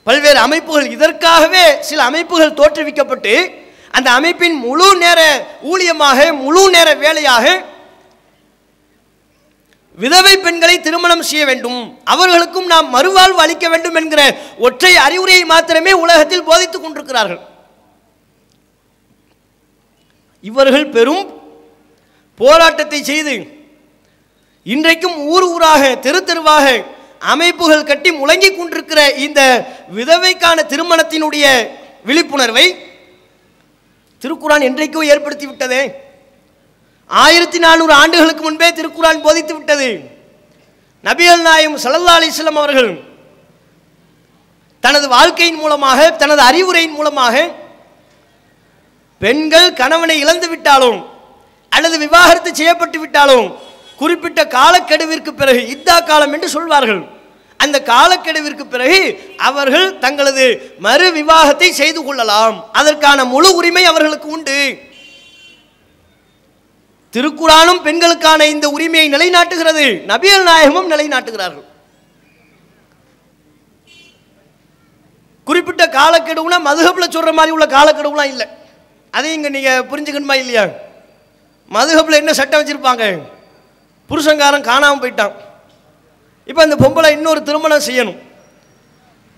பல்வேறு அமைப்புகள் இதற்காகவே சில அமைப்புகள் தோற்றுவிக்கப்பட்டு அந்த அமைப்பின் முழு நேர ஊழியமாக முழு நேர வேலையாக விதவை பெண்களை திருமணம் செய்ய வேண்டும். அவர்களுக்கும் நாம் மறுவாழ்வு அளிக்க வேண்டும் என்கிற ஒற்றை அறிவுரையை மாத்திரமே உலகத்தில் போதித்துக் கொண்டிருக்கிறார்கள். இவர்கள் பெரும் போராட்டத்தை செய்து இன்றைக்கும் ஊர் ஊராக தெரு தெருவாக அமைப்புகள் கட்டி முழங்கிக் கொண்டிருக்கிற இந்த விதவைக்கான திருமணத்தினுடைய விழிப்புணர்வை திருக்குறான் என்றைக்கோ ஏற்படுத்தி விட்டதே. ஆயிரத்தி நானூறு ஆண்டுகளுக்கு முன்பே திருக்குறான் போதித்து விட்டது. நபிகள் நாயம் சல்லா அலிஸ்லாம் அவர்கள் தனது வாழ்க்கையின் மூலமாக தனது அறிவுரையின் மூலமாக பெண்கள் கணவனை இழந்து விட்டாலும் அல்லது விவாகரத்து செய்யப்பட்டு விட்டாலும் குறிப்பிட்ட காலக்கெடுவிற்கு பிறகு இத்தா காலம் என்று சொல்வார்கள். அந்த காலக்கெடுவிற்கு பிறகு அவர்கள் தங்களது மறு விவாகத்தை செய்து கொள்ளலாம். அதற்கான முழு உரிமை அவர்களுக்கு உண்டு. திருக்குறானும் பெண்களுக்கான இந்த உரிமையை நிலைநாட்டுகிறது. நபியல் நாயகமும் நிலைநாட்டுகிறார்கள். குறிப்பிட்ட காலக்கெடுவுனா மதுகப்பில் சொல்ற மாதிரி உள்ள காலக்கெடுவுலாம் இல்லை. அதையும் இங்கே நீங்கள் புரிஞ்சுக்கணுமா இல்லையா? மதுகப்பில் என்ன சட்டம் வச்சுருப்பாங்க? புருஷங்காரன் காணாமல் போயிட்டான். இப்போ இந்த பொம்பளை இன்னொரு திருமணம் செய்யணும்.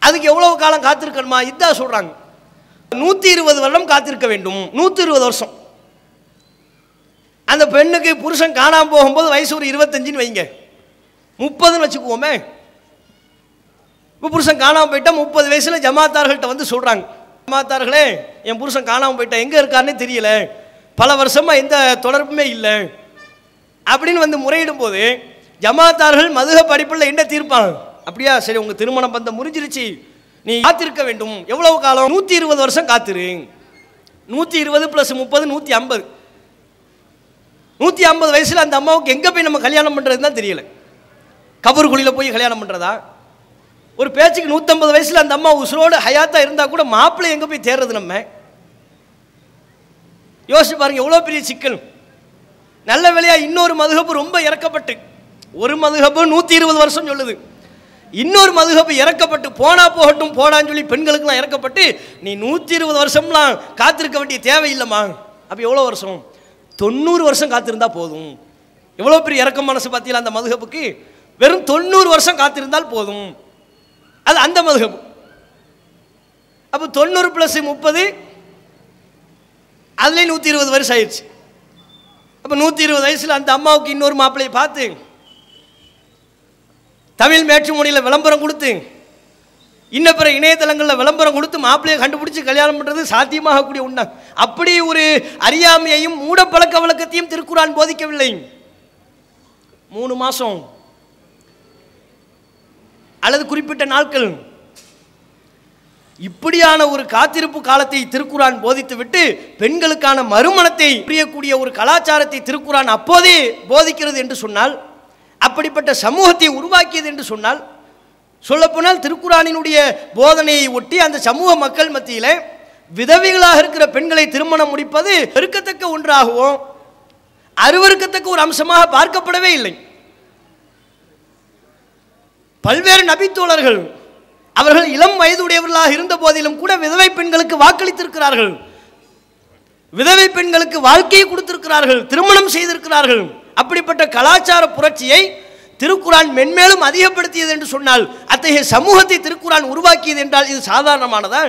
அதுக்கு எவ்வளவு காலம் காத்திருக்கணுமா? இதான் சொல்கிறாங்க நூற்றி இருபது வருடம் காத்திருக்க வேண்டும். நூற்றி இருபது வருஷம். அந்த பெண்ணுக்கு புருஷன் காணாமல் போகும்போது வயசு ஒரு இருபத்தஞ்சின்னு வைங்க. முப்பதுன்னு வச்சுக்குவோமே. இப்போ புருஷன் காணாமல் போயிட்டா முப்பது வயசில் ஜமாத்தார்கள்ட்ட வந்து சொல்கிறாங்க ஜமாத்தார்களே என் புருஷன் காணாமல் போயிட்டா எங்கே இருக்காருன்னு தெரியல. பல வருஷமாக எந்த தொடர்புமே இல்லை. அப்படின்னு வந்து முறையிடும் போது ஜமாத்தார்கள் மதுக படிப்பில் என்ன தீர்ப்பாங்க? அப்படியா சரி உங்கள் திருமணம் பந்தம் முறிஞ்சிருச்சு நீ காத்திருக்க வேண்டும். எவ்வளவு காலம்? நூற்றி இருபது வருஷம் காத்திரு. நூற்றி இருபது ப்ளஸ் முப்பது நூற்றி ஐம்பது. நூற்றி ஐம்பது வயசில் அந்த அம்மாவுக்கு எங்கே போய் நம்ம கல்யாணம் பண்ணுறது தான் தெரியல. கபர் குழியில் போய் கல்யாணம் பண்ணுறதா ஒரு பேச்சுக்கு நூற்றம்பது வயசில் அந்த அம்மா உசுரோடு ஹயாத்தாக இருந்தால் கூட மாப்பிள்ளை எங்கே போய் தேர்றது நம்ம? யோசிச்சு பாருங்கள் எவ்வளோ பெரிய சிக்கல். நல்ல வேலையாக இன்னொரு மதுகப்பு ரொம்ப இறக்கப்பட்டு ஒரு மதுகப்பு நூற்றி இருபது வருஷம் சொல்லுது. இன்னொரு மதுகப்பு இறக்கப்பட்டு போனா போகட்டும் போடான்னு சொல்லி பெண்களுக்கெல்லாம் இறக்கப்பட்டு நீ நூற்றி இருபது வருஷம்லாம் காத்திருக்க வேண்டிய தேவையில்லைம்மா. அப்போ எவ்வளோ வருஷம்? தொண்ணூறு வருஷம் காத்திருந்தால் போதும். எவ்வளோ பெரிய இறக்கம் மனசு பார்த்தீங்களா அந்த மதுகப்புக்கு? வெறும் தொண்ணூறு வருஷம் காத்திருந்தால் போதும். அது அந்த மதுகப்பு. அப்போ தொண்ணூறு ப்ளஸ் முப்பது அதுலேயே நூற்றி இருபது வருஷம் ஆயிடுச்சு அப்போ நூற்றி இருபது வயசில் அந்த அம்மாவுக்கு இன்னொரு மாப்பிள்ளையை பார்த்து தமிழ் மேற்றுமொழியில் விளம்பரம் கொடுத்து இன்ன பிற இணையதளங்களில் விளம்பரம் கொடுத்து மாப்பிள்ளையை கண்டுபிடிச்சு கல்யாணம் பண்ணுறது சாத்தியமாகக்கூடிய உண்டா அப்படி ஒரு அறியாமையையும் மூட பழக்க வழக்கத்தையும் திருக்குறான் போதிக்கவில்லை. மூணு மாதம் அல்லது குறிப்பிட்ட நாட்கள். இப்படியான ஒரு காத்திருப்பு காலத்தை திருக்குறான் போதித்துவிட்டு பெண்களுக்கான மறுமணத்தை புரியக்கூடிய ஒரு கலாச்சாரத்தை திருக்குறான் அப்போதே போதிக்கிறது என்று சொன்னால் அப்படிப்பட்ட சமூகத்தை உருவாக்கியது என்று சொன்னால் சொல்லப்போனால் திருக்குறானினுடைய போதனையை ஒட்டி அந்த சமூக மக்கள் மத்தியில் விதவைகளாக இருக்கிற பெண்களை திருமணம் முடிப்பது வெறுக்கத்தக்க ஒன்றாகவும் அருவருக்கத்தக்க ஒரு அம்சமாக பார்க்கப்படவே இல்லை. பல்வேறு நபித்தோழர்கள் அவர்கள் இளம் வயதுடையவர்களாக இருந்த போதிலும் கூட விதவை பெண்களுக்கு வாக்களித்திருக்கிறார்கள். விதவை பெண்களுக்கு வாழ்க்கையை கொடுத்திருக்கிறார்கள் திருமணம் செய்திருக்கிறார்கள். அப்படிப்பட்ட கலாச்சார புரட்சியை திருக்குறான் மென்மேலும் அதிகப்படுத்தியது என்று சொன்னால் அத்தகைய சமூகத்தை திருக்குறான் உருவாக்கியது என்றால் இது சாதாரணமானதா?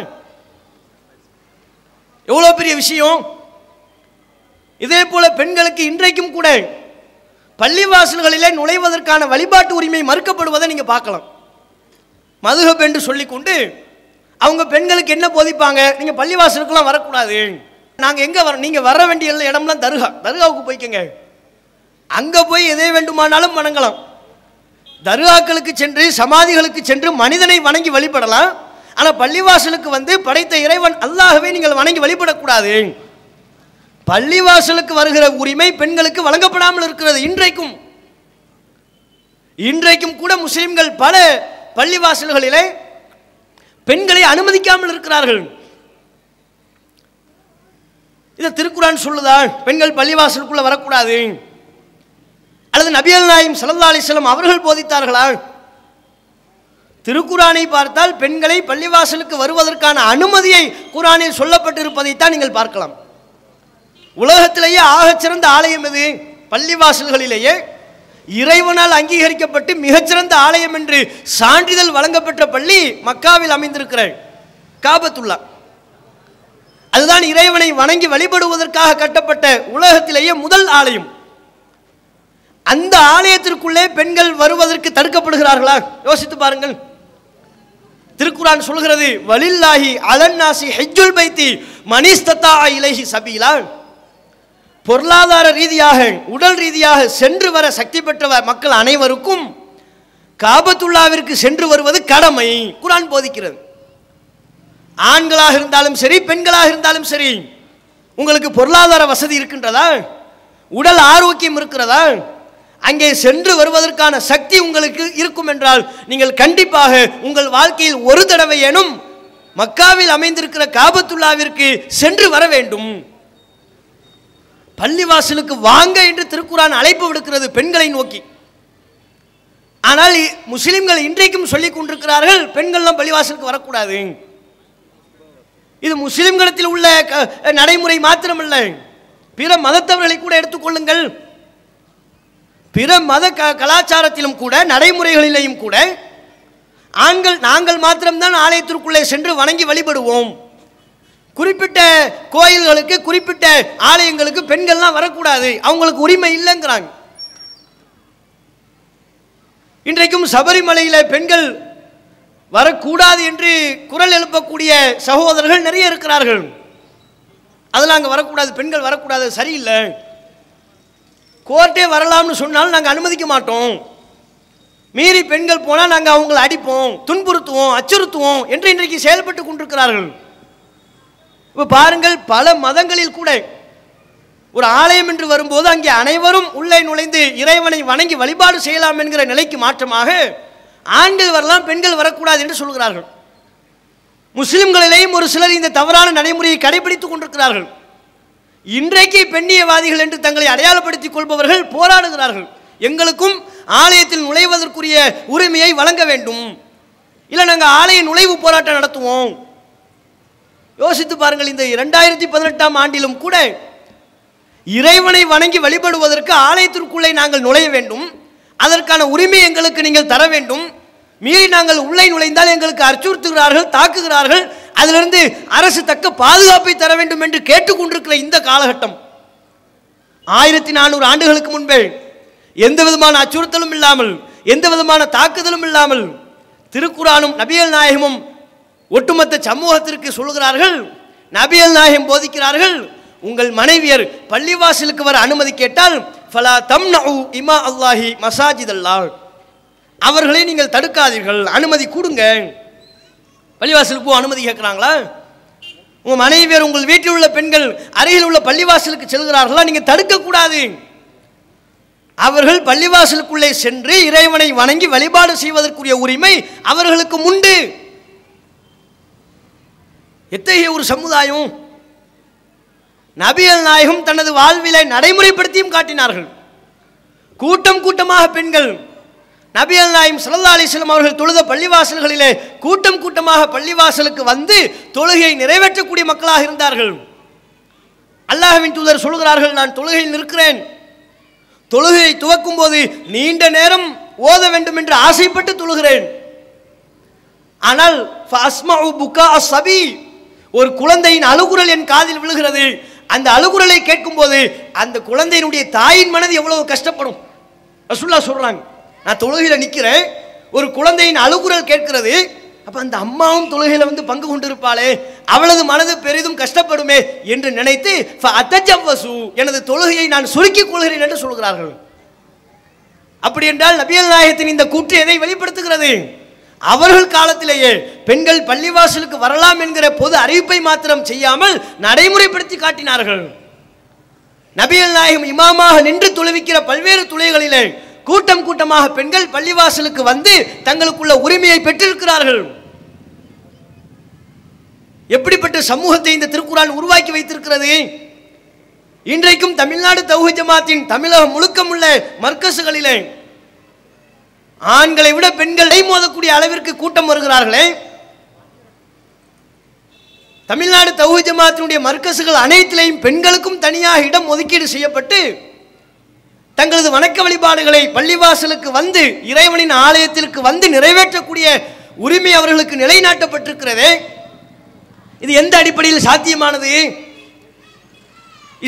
எவ்வளோ பெரிய விஷயம்? இதே போல பெண்களுக்கு இன்றைக்கும் கூட பள்ளிவாசல்களிலே நுழைவதற்கான வழிபாட்டு உரிமை மறுக்கப்படுவதை நீங்கள் பார்க்கலாம். மதுகப் என்று சொல்லிக்கொண்டு அவங்க பெண்களுக்கு என்ன போதிப்பாங்க? நீங்கள் பள்ளிவாசலுக்குலாம் வரக்கூடாது. நாங்கள் எங்கே வர நீங்கள் வர வேண்டிய இடம்லாம் தருகா தர்காவுக்கு போய்க்கங்க. அங்கே போய் எதை வேண்டுமானாலும் வணங்கலாம். தர்காக்களுக்கு சென்று சமாதிகளுக்கு சென்று மனிதனை வணங்கி வழிபடலாம். ஆனால் பள்ளிவாசலுக்கு வந்து படைத்த இறைவன் அல்லாகவே நீங்கள் வணங்கி வழிபடக்கூடாது. பள்ளிவாசலுக்கு வருகிற உரிமை பெண்களுக்கு வழங்கப்படாமல் இருக்கிறது இன்றைக்கும். இன்றைக்கும் கூட முஸ்லிம்கள் பல பள்ளிவாசல்களிலே பெண்களை அனுமதிக்காமல் இருக்கிறார்கள். இதை திருக்குறான் சொல்லுதா? பெண்கள் பள்ளிவாசலுக்குள்ள வரக்கூடாது. அல்லது நபியல் நாயும் சல்லா அலிஸ்லம் அவர்கள் போதித்தார்களா? திருக்குறானை பார்த்தால் பெண்களை பள்ளிவாசலுக்கு வருவதற்கான அனுமதியை குரானில் சொல்லப்பட்டிருப்பதைத்தான் நீங்கள் பார்க்கலாம். உலகத்திலேயே ஆகச்சிறந்த ஆலயம் எது? பள்ளிவாசல்களிலேயே. இறைவனால் அங்கீகரிக்கப்பட்டு மிகச்சிறந்த ஆலயம் என்று சான்றிதழ் வழங்கப்பெற்ற பள்ளி மக்காவில் அமைந்திருக்கிற காபத்துல்லா. அதுதான் இறைவனை வணங்கி வழிபடுவதற்காக கட்டப்பட்ட உலகத்திலேயே முதல் ஆலயம். அந்த ஆலயத்திற்குள்ளே பெண்கள் வருவதற்கு தடுக்கப்படுகிறார்களா? யோசித்து பாருங்கள். திருக்குரான் சொல்கிறது வலில்லாஹி அலன்னாசி ஹெஜ்ஜுல் பைத்தி மணிஸ்தத்தா இலகி சபீலா. பொருளாதார ரீதியாக உடல் ரீதியாக சென்று வர சக்தி பெற்ற மக்கள் அனைவருக்கும் காபத்துல்லாவிற்கு சென்று வருவது கடமை. குரான் போதிக்கிறது. ஆண்களாக இருந்தாலும் சரி பெண்களாக இருந்தாலும் சரி உங்களுக்கு பொருளாதார வசதி இருக்கின்றதா? உடல் ஆரோக்கியம் இருக்கிறதா? அங்கே சென்று வருவதற்கான சக்தி உங்களுக்கு இருக்கும் என்றால் நீங்கள் கண்டிப்பாக உங்கள் வாழ்க்கையில் ஒரு தடவை எனும் மக்காவில் அமைந்திருக்கிற காபத்துல்லாவிற்கு சென்று வர வேண்டும். பள்ளிவாசலுக்கு வாங்க என்று திருக்குறான் அழைப்பு விடுக்கிறது பெண்களை நோக்கி. ஆனால் முஸ்லிம்கள் இன்றைக்கும் சொல்லிக் கொண்டிருக்கிறார்கள் பெண்கள்லாம் பள்ளிவாசலுக்கு வரக்கூடாது. இது முஸ்லிம்களிடத்தில் உள்ள க- நடைமுறை மாத்திரமல்ல. பிற மதத்தவர்களை கூட எடுத்துக்கொள்ளுங்கள் பிற மத க- கலாச்சாரத்திலும் கூட நடைமுறைகளிலேயும் கூட ஆண்கள் நாங்கள் மாத்திரம்தான் ஆலயத்திற்குள்ளே சென்று வணங்கி வழிபடுவோம். குறிப்பிட்ட கோயில்களுக்கு குறிப்பிட்ட ஆலயங்களுக்கு பெண்கள்லாம் வரக்கூடாது. அவங்களுக்கு உரிமை இல்லைங்கிறாங்க. இன்றைக்கும் சபரிமலையில் பெண்கள் வரக்கூடாது என்று குரல் எழுப்பக்கூடிய சகோதரர்கள் நிறைய இருக்கிறார்கள். அதெல்லாம் அங்கே வரக்கூடாது. பெண்கள் வரக்கூடாது. சரியில்லை. கோர்ட்டே வரலாம்னு சொன்னாலும் நாங்கள் அனுமதிக்க மாட்டோம். மீறி பெண்கள் போனால் நாங்கள் அவங்களை அடிப்போம் துன்புறுத்துவோம் அச்சுறுத்துவோம் என்று இன்றைக்கு செயல்பட்டு கொண்டிருக்கிறார்கள். இப்போ பாருங்கள் பல மதங்களில் கூட ஒரு ஆலயம் என்று வரும்போது அங்கே அனைவரும் உள்ளே நுழைந்து இறைவனை வணங்கி வழிபாடு செய்யலாம் என்கிற நிலைக்கு மாற்றமாக ஆண்கள் வரலாம் பெண்கள் வரக்கூடாது என்று சொல்கிறார்கள். முஸ்லிம்களிலேயும் ஒரு சிலர் இந்த தவறான நடைமுறையை கடைபிடித்துக் கொண்டிருக்கிறார்கள். இன்றைக்கு பெண்ணியவாதிகள் என்று தங்களை அடையாளப்படுத்திக் கொள்பவர்கள் போராடுகிறார்கள். எங்களுக்கும் ஆலயத்தில் நுழைவதற்குரிய உரிமையை வழங்க வேண்டும். இல்லை நாங்கள் ஆலய நுழைவு போராட்டம் நடத்துவோம். யோசித்து பாருங்கள் இந்த இரண்டாயிரத்தி பதினெட்டாம் ஆண்டிலும் கூட இறைவனை வணங்கி வழிபடுவதற்கு ஆலயத்திற்குள்ளே நாங்கள் நுழைய வேண்டும். அதற்கான உரிமை எங்களுக்கு நீங்கள் தர வேண்டும். மீறி நாங்கள் உள்ளே நுழைந்தால் எங்களுக்கு அச்சுறுத்துகிறார்கள் தாக்குகிறார்கள். அதிலிருந்து அரசு தக்க பாதுகாப்பை தர வேண்டும் என்று கேட்டுக்கொண்டிருக்கிற இந்த காலகட்டம். ஆயிரத்தி நானூறு ஆண்டுகளுக்கு முன்பே எந்த விதமான அச்சுறுத்தலும் இல்லாமல் எந்த விதமான தாக்குதலும் இல்லாமல் திருக்குறானும் நபியல் நாயகமும் ஒட்டுமொத்த சமூகத்திற்கு சொல்கிறார்கள் நபியல் நாயகம் போதிக்கிறார்கள் உங்கள் மனைவியர் பள்ளிவாசலுக்கு வர அனுமதி கேட்டால் ஃபலா தம்னஉ இமா அல்லாஹி மசாஜித் அல்லாஹ் அவர்களை நீங்கள் தடுக்காதீர்கள் அனுமதி கொடுங்க பள்ளிவாசலுக்கு போக அனுமதி கேட்குறாங்களா? உங்கள் மனைவியர் உங்கள் வீட்டில் உள்ள பெண்கள் அருகில் உள்ள பள்ளிவாசலுக்கு செல்கிறார்களா? நீங்கள் தடுக்கக்கூடாது. அவர்கள் பள்ளிவாசலுக்குள்ளே சென்று இறைவனை வணங்கி வழிபாடு செய்வதற்குரிய உரிமை அவர்களுக்கு உண்டு. எத்தகைய ஒரு சமுதாயம்? நபியல் நாயகம் தனது வாழ்விலை நடைமுறைப்படுத்தியும் காட்டினார்கள். கூட்டம் கூட்டமாக பெண்கள் நபியல் நாயும் சல்லா அலிஸ்லாம் அவர்கள் தொழுத பள்ளிவாசல்களிலே கூட்டம் கூட்டமாக பள்ளிவாசலுக்கு வந்து தொழுகையை நிறைவேற்றக்கூடிய மக்களாக இருந்தார்கள். அல்லாஹவின் தூதர் சொல்கிறார்கள் நான் தொழுகையில் நிற்கிறேன். தொழுகையை துவக்கும் போது நீண்ட நேரம் ஓத வேண்டும் என்று ஆசைப்பட்டு தொழுகிறேன். ஆனால் புக்கா சபி ஒரு குழந்தையின் அழுகுரல் என் காதில் விழுகிறது. அந்த அழுகுரலை கேட்கும்போது அந்த குழந்தையினுடைய தாயின் மனது எவ்வளவு கஷ்டப்படும். ரசுல்லா சொல்றாங்க நான் தொழுகையில் நிற்கிறேன் ஒரு குழந்தையின் அழுகுரல் கேட்கிறது. அப்போ அந்த அம்மாவும் தொழுகையில் வந்து பங்கு கொண்டிருப்பாளே. அவளது மனது பெரிதும் கஷ்டப்படுமே என்று நினைத்து ஃபஅத்தஜவ்வசு, எனது தொழுகையை நான் சுருக்கிக் கொள்கிறேன் என்று சொல்கிறார்கள். அப்படி என்றால் நபியல் நாயகத்தின் இந்த கூற்று எதை வெளிப்படுத்துகிறது? அவர்கள் காலத்திலேயே பெண்கள் பள்ளிவாசலுக்கு வரலாம் என்கிற பொது அறிவிப்பை மாத்திரம் செய்யாமல் நடைமுறைப்படுத்தி காட்டினார்கள். நபியல் நாயகம் இமாமாக நின்று துளவிக்கிற பல்வேறு துளைகளிலே கூட்டம் கூட்டமாக பெண்கள் பள்ளிவாசலுக்கு வந்து தங்களுக்குள்ள உரிமையை பெற்றிருக்கிறார்கள். எப்படிப்பட்ட சமூகத்தை இந்த திருக்குறான் உருவாக்கி வைத்திருக்கிறது? இன்றைக்கும் தமிழ்நாடு தௌஹி ஜமாத்தின் தமிழகம் முழுக்கம் உள்ள மர்க்கசுகளிலே ஆண்களை விட பெண்களை மோதக்கூடிய அளவிற்கு கூட்டம் வருகிறார்களே. தமிழ்நாடு தௌஹி ஜமாத்தினுடைய மர்க்கசுகள் அனைத்திலையும் பெண்களுக்கும் தனியாக இடம் ஒதுக்கீடு செய்யப்பட்டு தங்களது வணக்க வழிபாடுகளை பள்ளிவாசலுக்கு வந்து இறைவனின் ஆலயத்திற்கு வந்து நிறைவேற்றக்கூடிய உரிமை அவர்களுக்கு நிலைநாட்டப்பட்டிருக்கிறதே. இது எந்த அடிப்படையில் சாத்தியமானது?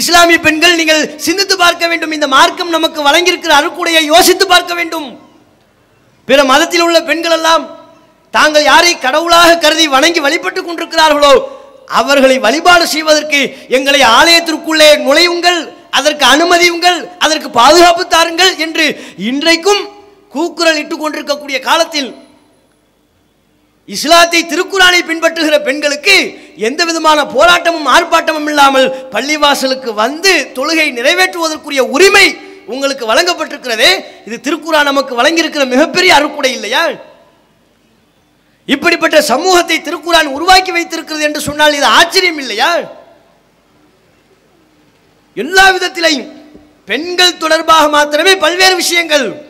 இஸ்லாமிய பெண்கள் நீங்கள் சிந்தித்து பார்க்க வேண்டும். இந்த மார்க்கம் நமக்கு வழங்கியிருக்கிற அருக்குடையை யோசித்து பார்க்க வேண்டும். பிற மதத்தில் உள்ள பெண்கள் எல்லாம் தாங்கள் யாரை கடவுளாக கருதி வணங்கி வழிபட்டுக் கொண்டிருக்கிறார்களோ அவர்களை வழிபாடு செய்வதற்கு எங்களை ஆலயத்திற்குள்ளே நுழையுங்கள். அதற்கு அனுமதியுங்கள் அதற்கு பாதுகாப்பு தாருங்கள் என்று இன்றைக்கும் கூக்குரல் இட்டுக் கொண்டிருக்கக்கூடிய காலத்தில் இஸ்லாத்தை திருக்குறானை பின்பற்றுகிற பெண்களுக்கு எந்த விதமான போராட்டமும் ஆர்ப்பாட்டமும் இல்லாமல் பள்ளிவாசலுக்கு வந்து தொழுகை நிறைவேற்றுவதற்குரிய உரிமை உங்களுக்கு வழங்கப்பட்டிருக்கிறதே இது திருக்குறான் நமக்கு வழங்கியிருக்கிற மிகப்பெரிய அறுக்குடை இல்லையா? இப்படிப்பட்ட சமூகத்தை திருக்குறான் உருவாக்கி வைத்திருக்கிறது என்று சொன்னால் இது ஆச்சரியம் இல்லையா? எல்லா விதத்திலையும் பெண்கள் தொடர்பாக மாத்திரமே பல்வேறு விஷயங்கள்.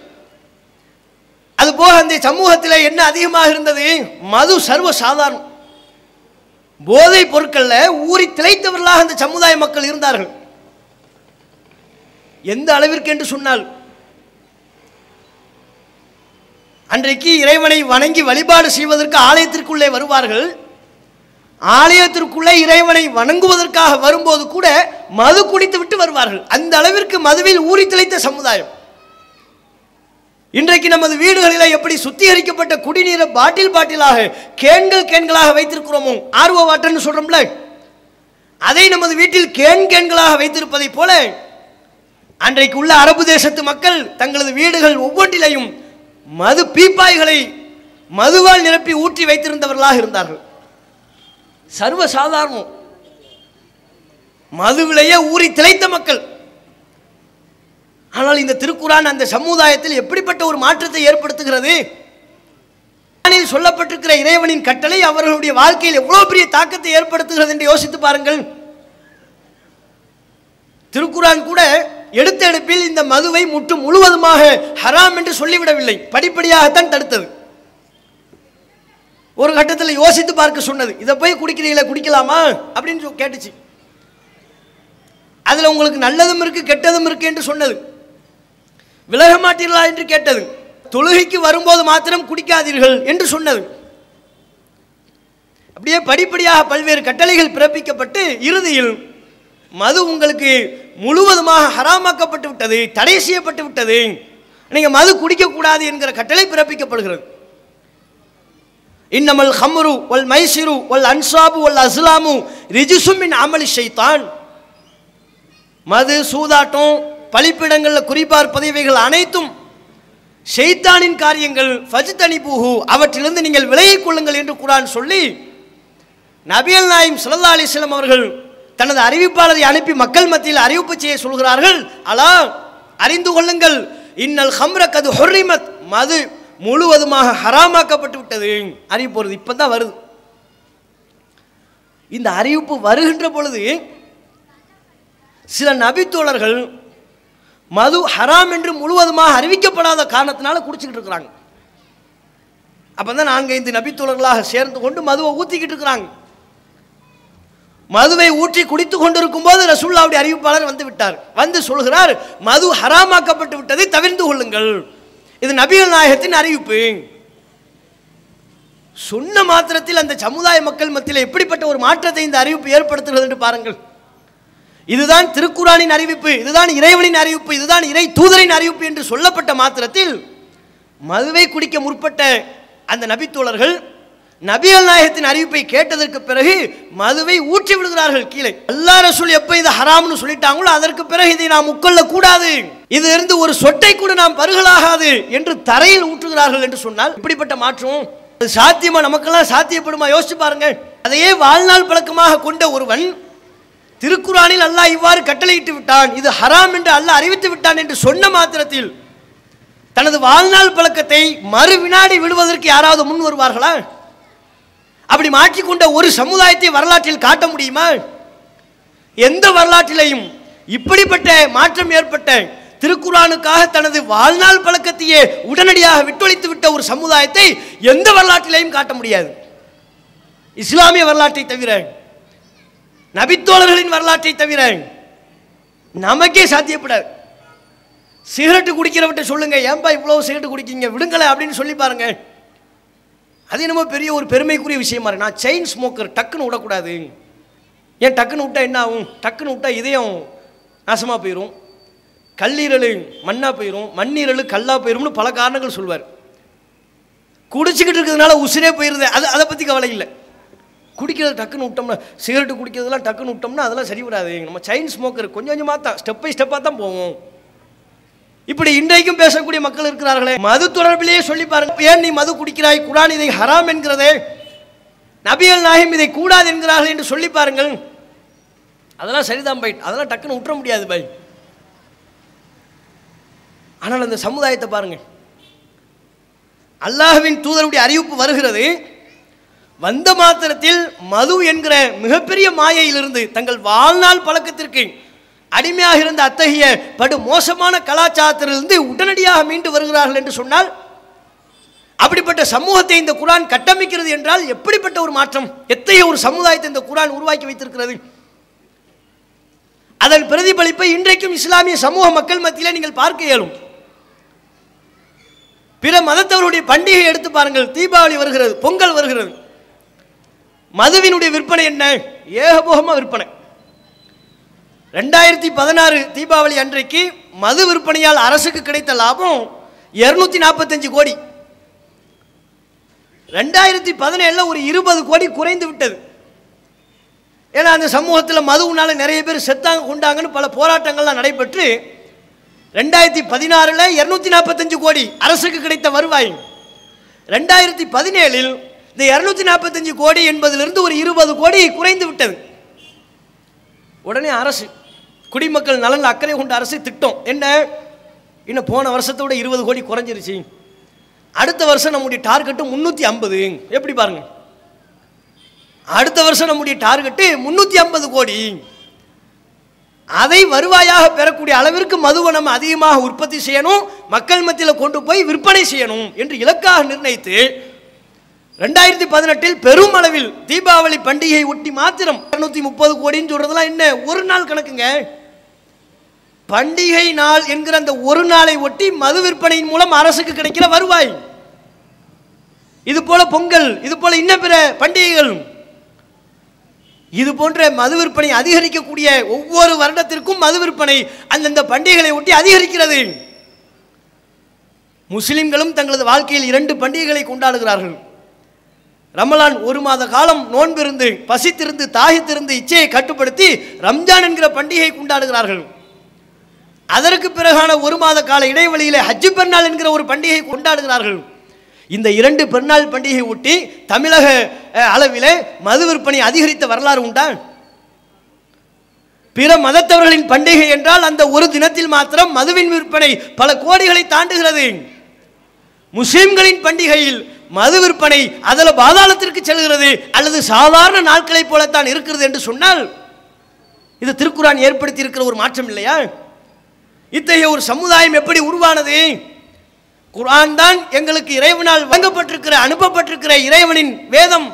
அதுபோக அந்த சமூகத்தில் என்ன அதிகமாக இருந்தது? மது சர்வ சாதாரணம் போதைப் பொருட்களில் ஊறி திளைத்தவர்களாக அந்த சமுதாய மக்கள் இருந்தார்கள். எந்த அளவிற்கு என்று சொன்னால் அன்றைக்கு இறைவனை வணங்கி வழிபாடு செய்வதற்கு ஆலயத்திற்குள்ளே வருவார்கள். ஆலயத்திற்குள்ளே இறைவனை வணங்குவதற்காக வரும்போது கூட மது குடித்து விட்டு வருவார்கள். அந்த அளவிற்கு மதுவில் ஊறி திளைத்த சமுதாயம். இன்றைக்கு நமது வீடுகளில் எப்படி சுத்திகரிக்கப்பட்ட குடிநீரை பாட்டில் பாட்டிலாக கேன்கள் கேன்களாக வைத்திருக்கிறோமோ ஆர்வ வாட்டர்னு சொல்றோம்ல அதை நமது வீட்டில் கேன் கேன்களாக வைத்திருப்பதைப் போல அன்றைக்கு உள்ள அரபு தேசத்து மக்கள் தங்களது வீடுகள் ஒவ்வொன்றிலையும் மது பீப்பாய்களை மதுவால் நிரப்பி ஊற்றி வைத்திருந்தவர்களாக இருந்தார்கள். சர்வ சாதாரணம் மதுவிலேயே ஊறி திளைத்த மக்கள். ஆனால் இந்த திருக்குறான் அந்த சமுதாயத்தில் எப்படிப்பட்ட ஒரு மாற்றத்தை ஏற்படுத்துகிறது? சொல்லப்பட்டிருக்கிற இறைவனின் கட்டளை அவர்களுடைய வாழ்க்கையில் எவ்வளவு பெரிய தாக்கத்தை ஏற்படுத்துகிறது என்று யோசித்து பாருங்கள். திருக்குறான் கூட எடுத்த எடுப்பில் இந்த மதுவை முற்று முழுவதுமாக ஹராம் என்று சொல்லிவிடவில்லை. படிப்படியாகத்தான் தடுத்தது. ஒரு கட்டத்தில் யோசித்து பார்க்க சொன்னது. இதை போய் குடிக்கிறீங்களா குடிக்கலாமா? அப்படின்னு கேட்டுச்சு. அதில் உங்களுக்கு நல்லதும் இருக்கு கெட்டதும் இருக்கு என்று சொன்னது. விலக மாட்டீர்களா? என்று கேட்டது. தொழுகைக்கு வரும்போது மாத்திரம் குடிக்காதீர்கள் என்று சொன்னது. அப்படியே படிப்படியாக பல்வேறு கட்டளைகள் பிறப்பிக்கப்பட்டு இறுதியில் மது உங்களுக்கு முழுவதுமாக ஹராமாக்கப்பட்டு விட்டது தடை செய்யப்பட்டு விட்டது. நீங்கள் மது குடிக்கக்கூடாது என்கிற கட்டளை பிறப்பிக்கப்படுகிறது. இன்னமல் ஹம்ரு வல் மைசிரு வல் அன்சாபு வல் அஸ்லாமு ரிஜிசுமின் அமலி ஷைத்தான். மது சூதாட்டம் பழிப்பிடங்களில் குறிப்பார்ப்பது இவைகள் அனைத்தும் ஷெய்தானின் காரியங்கள் ஃபஜ்தனி பூஹு அவற்றிலிருந்து நீங்கள் விலகிக் கொள்ளுங்கள் என்று குரான் சொல்லி நபியல் நாயிம் சுல்லா அலைஹி அவர்கள் தனது அறிவிப்பாளரை அனுப்பி மக்கள் மத்தியில் அறிவிப்பு செய்ய சொல்கிறார்கள். அலா அறிந்து கொள்ளுங்கள். இன்னல் ஹம்ர கது ஹொர்ரிமத் மது. முழுவதுமாக ஹராமாக்கப்பட்டு விட்டது. அறிவிப்பு வருது இப்போ தான் வருது. இந்த அறிவிப்பு வருகின்ற பொழுது சில நபித்தோழர்கள் மது ஹராம் என்று முழுவதுமாக அறிவிக்கப்படாத காரணத்தினால குடிச்சிக்கிட்டு இருக்கிறாங்க. அப்போ தான் நான்கு ஐந்து நபித்தோழர்களாக சேர்ந்து கொண்டு மதுவை ஊற்றிக்கிட்டு இருக்கிறாங்க. மதுவை ஊற்றி குடித்து கொண்டிருக்கும் போது ரசூல்லாவுடைய அறிவிப்பாளர் வந்து விட்டார். வந்து சொல்கிறார் மது ஹராமாக்கப்பட்டு விட்டதை தவிர்த்து கொள்ளுங்கள். இது நபிகள் நாயகத்தின் அறிவிப்பு. சொன்ன மாத்திரத்தில் அந்த சமுதாய மக்கள் மத்தியில் எப்படிப்பட்ட ஒரு மாற்றத்தை இந்த அறிவிப்பு ஏற்படுத்துகிறது என்று பாருங்கள். இதுதான் திருக்குறானின் அறிவிப்பு இதுதான் இறைவனின் அறிவிப்பு இதுதான் இறை தூதரின் அறிவிப்பு என்று சொல்லப்பட்ட மாத்திரத்தில் மதுவை குடிக்க முற்பட்ட அந்த நபித்தோழர்கள் நபிகள் நாயகத்தின் அறிவிப்பை கேட்டதற்கு பிறகு மதுவை ஊற்றி விடுகிறார்கள் கீழே. அல்லா ரசூல் எப்ப இது ஹராம்னு சொல்லிட்டாங்களோ அதற்கு பிறகு இதை நாம் உட்கொள்ள கூடாது இது இருந்து ஒரு சொட்டை கூட நாம் பருகலாகாது என்று தரையில் ஊற்றுகிறார்கள் என்று சொன்னால் இப்படிப்பட்ட மாற்றம் அது சாத்தியமா? நமக்கெல்லாம் சாத்தியப்படுமா? யோசிச்சு பாருங்க அதையே வாழ்நாள் பழக்கமாக கொண்ட ஒருவன் திருக்குறானில் அல்லாஹ் இவ்வாறு கட்டளையிட்டு விட்டான். இது ஹராம் என்று அல்லாஹ் அறிவித்து விட்டான் என்று சொன்ன மாத்திரத்தில் தனது வாழ்நாள் பழக்கத்தை மறு வினாடி விடுவதற்கு யாராவது முன் வருவார்களா? அப்படி மாற்றிக்கொண்ட ஒரு சமுதாயத்தை வரலாற்றில் காட்ட முடியுமா? எந்த வரலாற்றிலையும் இப்படிப்பட்ட மாற்றம் ஏற்பட்ட திருக்குறானுக்காக தனது வாழ்நாள் பழக்கத்தையே உடனடியாக விட்டொழித்து விட்ட ஒரு சமுதாயத்தை எந்த வரலாற்றிலையும் காட்ட முடியாது. இஸ்லாமிய வரலாற்றை தவிர நபித்தோழர்களின் வரலாற்றை தவிர நமக்கே சாத்தியப்படாது. சிகரெட்டு குடிக்கிறவட்ட சொல்லுங்க ஏன்பா இவ்வளவு சிகரெட்டு குடிக்கீங்க விடுங்களேன் அப்படின்னு சொல்லி பாருங்கள் அது என்னமோ பெரிய ஒரு பெருமைக்குரிய விஷயமா இருக்கு. நான் செயின் ஸ்மோக்கர் டக்குன்னு விடக்கூடாது. ஏன் டக்குன்னு விட்டா என்ன ஆகும்? டக்குன்னு விட்டா இதயம் நாசமாக போயிடும் கல்லீரல் மண்ணாக போயிடும் மண்ணீரல் கல்லாக போயிடும்னு பல காரணங்கள் சொல்வார். குடிச்சிக்கிட்டு இருக்கிறதுனால உசிரே போயிருது. அது அதை பற்றி கவலை இல்லை. குடிக்கிறது டக்குன்னு விட்டோம்னா சிகரெட்டு குடிக்கிறதெல்லாம் டக்குன்னு விட்டோம்னா அதெல்லாம் சரி வராது நம்ம செயின் ஸ்மோக்கர் கொஞ்சம் கொஞ்சமாக தான் ஸ்டெப் பை ஸ்டெப்பாக தான் போவோம். இப்படி இன்றைக்கும் பேசக்கூடிய மக்கள் இருக்கிறார்களே மது தொடர்பிலேயே சொல்லி பாருங்க ஏன் நீ மது குடிக்கிறாய்? குரான் இதை ஹராம் என்கிறதே. நபிகள் நாயகம் இதை கூடாது என்கிறார்கள் என்று சொல்லி பாருங்கள். அதெல்லாம் சரிதான் பை. அதெல்லாம் டக்குன்னு விட்டுற முடியாது பை. ஆனால் அந்த சமுதாயத்தை பாருங்க அல்லாஹுவின் தூதருடைய அறிவிப்பு வருகிறது. வந்த மாத்திரத்தில் மது என்கிற மிகப்பெரிய மாயையிலிருந்து தங்கள் வாழ்நாள் பழக்கத்திற்கு அடிமையாக இருந்த அத்தகைய படு மோசமான கலாச்சாரத்திலிருந்து உடனடியாக மீண்டு வருகிறார்கள் என்று சொன்னால் அப்படிப்பட்ட சமூகத்தை இந்த குரான் கட்டமைக்கிறது என்றால் எப்படிப்பட்ட ஒரு மாற்றம்? எத்தகைய ஒரு சமுதாயத்தை இந்த குரான் உருவாக்கி வைத்திருக்கிறது? அதன் பிரதிபலிப்பை இன்றைக்கும் இஸ்லாமிய சமூக மக்கள் மத்தியில் நீங்கள் பார்க்க இயலும். பிற மதத்தவருடைய பண்டிகை எடுத்து பாருங்கள். தீபாவளி வருகிறது பொங்கல் வருகிறது. மதுவினுடைய விற்பனை என்ன? ஏகபோகமாக விற்பனை. ரெண்டாயிரத்தி பதினாறு தீபாவளி அன்றைக்கு மது விற்பனையால் அரசுக்கு கிடைத்த லாபம் இருநூத்தி நாற்பத்தஞ்சு கோடி. ரெண்டாயிரத்தி பதினேழில் ஒரு இருபது கோடி குறைந்து விட்டது. ஏன்னா அந்த சமூகத்தில் மதுவுனால நிறைய பேர் செத்தாங்க கொண்டாங்கன்னு பல போராட்டங்கள்லாம் நடைபெற்று ரெண்டாயிரத்தி பதினாறில் இரநூத்தி நாற்பத்தஞ்சு கோடி அரசுக்கு கிடைத்த வருவாய். ரெண்டாயிரத்தி பதினேழில் இந்த இரநூத்தி நாற்பத்தஞ்சு கோடி என்பதிலிருந்து ஒரு இருபது கோடி குறைந்து விட்டது. உடனே அரசு குடிமக்கள் நலன் அக்கறை கொண்ட அரசு திட்டம். என்ன? இன்னும் போன வருஷத்தை விட இருபது கோடி குறைஞ்சிருச்சு. அடுத்த வருஷம் நம்முடைய டார்கெட்டு முந்நூற்றி ஐம்பது. எப்படி பாருங்க? அடுத்த வருஷம் நம்முடைய டார்கெட்டு முந்நூற்றி ஐம்பது கோடி. அதை வருவாயாக பெறக்கூடிய அளவிற்கு மதுவை நம்ம அதிகமாக உற்பத்தி செய்யணும் மக்கள் மத்தியில் கொண்டு போய் விற்பனை செய்யணும் என்று இலக்காக நிர்ணயித்து ரெண்டாயிரத்தி பதினெட்டில் பெரும் அளவில் தீபாவளி பண்டிகையை ஒட்டி மாத்திரம் இரநூத்தி முப்பது கோடின்னு சொல்றதெல்லாம் என்ன? ஒரு நாள் கணக்குங்க. பண்டிகை நாள் என்கிற அந்த ஒரு நாளை ஒட்டி மது விற்பனையின் மூலம் அரசுக்கு கிடைக்கிற வருவாய். இது போல பொங்கல் இது போல இன்ன பிற பண்டிகைகள். இது போன்ற மது விற்பனை அதிகரிக்கக்கூடிய ஒவ்வொரு வருடத்திற்கும் மது விற்பனை அந்தந்த பண்டிகைகளை ஒட்டி அதிகரிக்கிறது. முஸ்லிம்களும் தங்களது வாழ்க்கையில் இரண்டு பண்டிகைகளை கொண்டாடுகிறார்கள். ரமலான் ஒரு மாத காலம் நோன்பிருந்து பசித்திருந்து தாகித்திருந்து இச்சையை கட்டுப்படுத்தி ரம்ஜான் என்கிற பண்டிகையை கொண்டாடுகிறார்கள். அதற்கு பிறகான ஒரு மாத கால இடைவெளியில் ஹஜ்ஜு பெருநாள் என்கிற ஒரு பண்டிகை கொண்டாடுகிறார்கள். இந்த இரண்டு பெருநாள் பண்டிகை ஒட்டி தமிழக அளவிலே மது விற்பனை அதிகரித்த வரலாறு உண்டா? பிற மதத்தவர்களின் பண்டிகை என்றால் அந்த ஒரு தினத்தில் மாத்திரம் மதுவின் விற்பனை பல கோடிகளை தாண்டுகிறது. முஸ்லிம்களின் பண்டிகையில் மது விற்பனை அதில் பாதாளத்திற்கு செல்கிறது அல்லது சாதாரண நாட்களைப் போலத்தான் இருக்கிறது என்று சொன்னால் இது திருக்குரான் ஏற்படுத்தி இருக்கிற ஒரு மாற்றம் இல்லையா? இத்தகைய ஒரு சமுதாயம் எப்படி உருவானது? குரான் தான் எங்களுக்கு இறைவனால் வழங்கப்பட்டிருக்கிற அனுப்பப்பட்டிருக்கிற இறைவனின் வேதம்.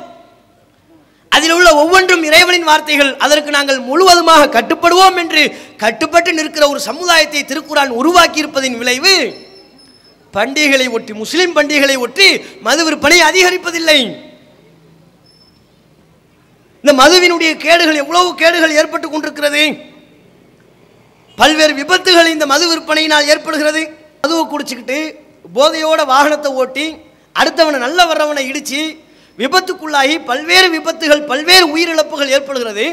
அதில் உள்ள ஒவ்வொன்றும் இறைவனின் வார்த்தைகள். அதற்கு நாங்கள் முழுவதுமாக கட்டுப்படுவோம் என்று கட்டுப்பட்டு நிற்கிற ஒரு சமுதாயத்தை திருக்குறான் உருவாக்கி இருப்பதின் விளைவு பண்டிகைகளை ஒட்டி முஸ்லிம் பண்டிகைகளை ஒட்டி மது விற்பனை அதிகரிப்பதில்லை. இந்த மதுவினுடைய கேடுகள் எவ்வளவு கேடுகள் ஏற்பட்டு கொண்டிருக்கிறது? பல்வேறு விபத்துகள் இந்த மது விற்பனையினால் ஏற்படுகிறது. மதுவை குடிச்சுக்கிட்டு போதையோட வாகனத்தை ஓட்டி அடுத்தவனை நல்ல வர்றவனை இடித்து விபத்துக்குள்ளாகி பல்வேறு விபத்துகள் பல்வேறு உயிரிழப்புகள் ஏற்படுகிறது.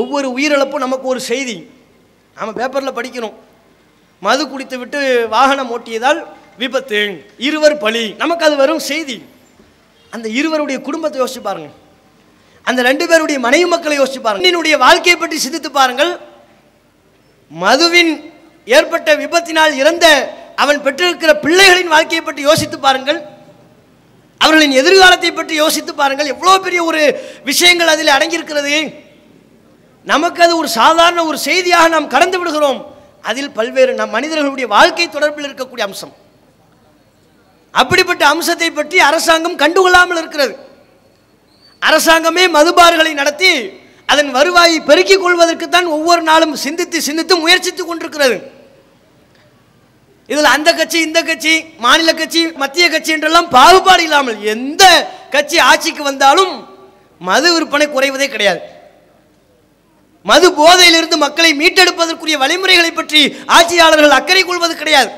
ஒவ்வொரு உயிரிழப்பும் நமக்கு ஒரு செய்தி. நாம் பேப்பரில் படிக்கணும் மது குடித்து விட்டு வாகனம் ஓட்டியதால் விபத்து. இருவர் பலி. நமக்கு அது வரும் செய்தி. அந்த இருவருடைய குடும்பத்தை யோசிச்சு பாருங்கள் அந்த ரெண்டு பேருடைய மனைவி மக்களை யோசிச்சு பாருங்கள் என்னுடைய வாழ்க்கையை பற்றி சிந்தித்து பாருங்கள். மதுவின் ஏற்பட்ட விபத்தினால் இறந்த அவன் பெற்றிருக்கிற பிள்ளைகளின் வாழ்க்கையை பற்றி யோசித்து பாருங்கள். அவர்களின் எதிர்காலத்தை பற்றி யோசித்து பாருங்கள். எவ்வளோ பெரிய ஒரு விஷயங்கள் அதில் அடங்கியிருக்கிறது. நமக்கு அது ஒரு சாதாரண ஒரு செய்தியாக நாம் கடந்து விடுகிறோம். அதில் பல்வேறு நம் மனிதர்களுடைய வாழ்க்கை தொடர்பில் இருக்கக்கூடிய அம்சம். அப்படிப்பட்ட அம்சத்தை பற்றி அரசாங்கம் கண்டுகொள்ளாமல் இருக்கிறது. அரசாங்கமே மதுபார்களை நடத்தி அதன் வருவாயை பெருக்கிக் கொள்வதற்குத்தான் ஒவ்வொரு நாளும் சிந்தித்து சிந்தித்து முயற்சித்துக் கொண்டிருக்கிறது. இதில் அந்த கட்சி இந்த கட்சி மாநில கட்சி மத்திய கட்சி என்றெல்லாம் பாகுபாடு இல்லாமல் எந்த கட்சி ஆட்சிக்கு வந்தாலும் மது விற்பனை குறைவதே கிடையாது. மது போதையிலிருந்து மக்களை மீட்டெடுப்பதற்குரிய வழிமுறைகளை பற்றி ஆட்சியாளர்கள் அக்கறை கொள்வது கிடையாது.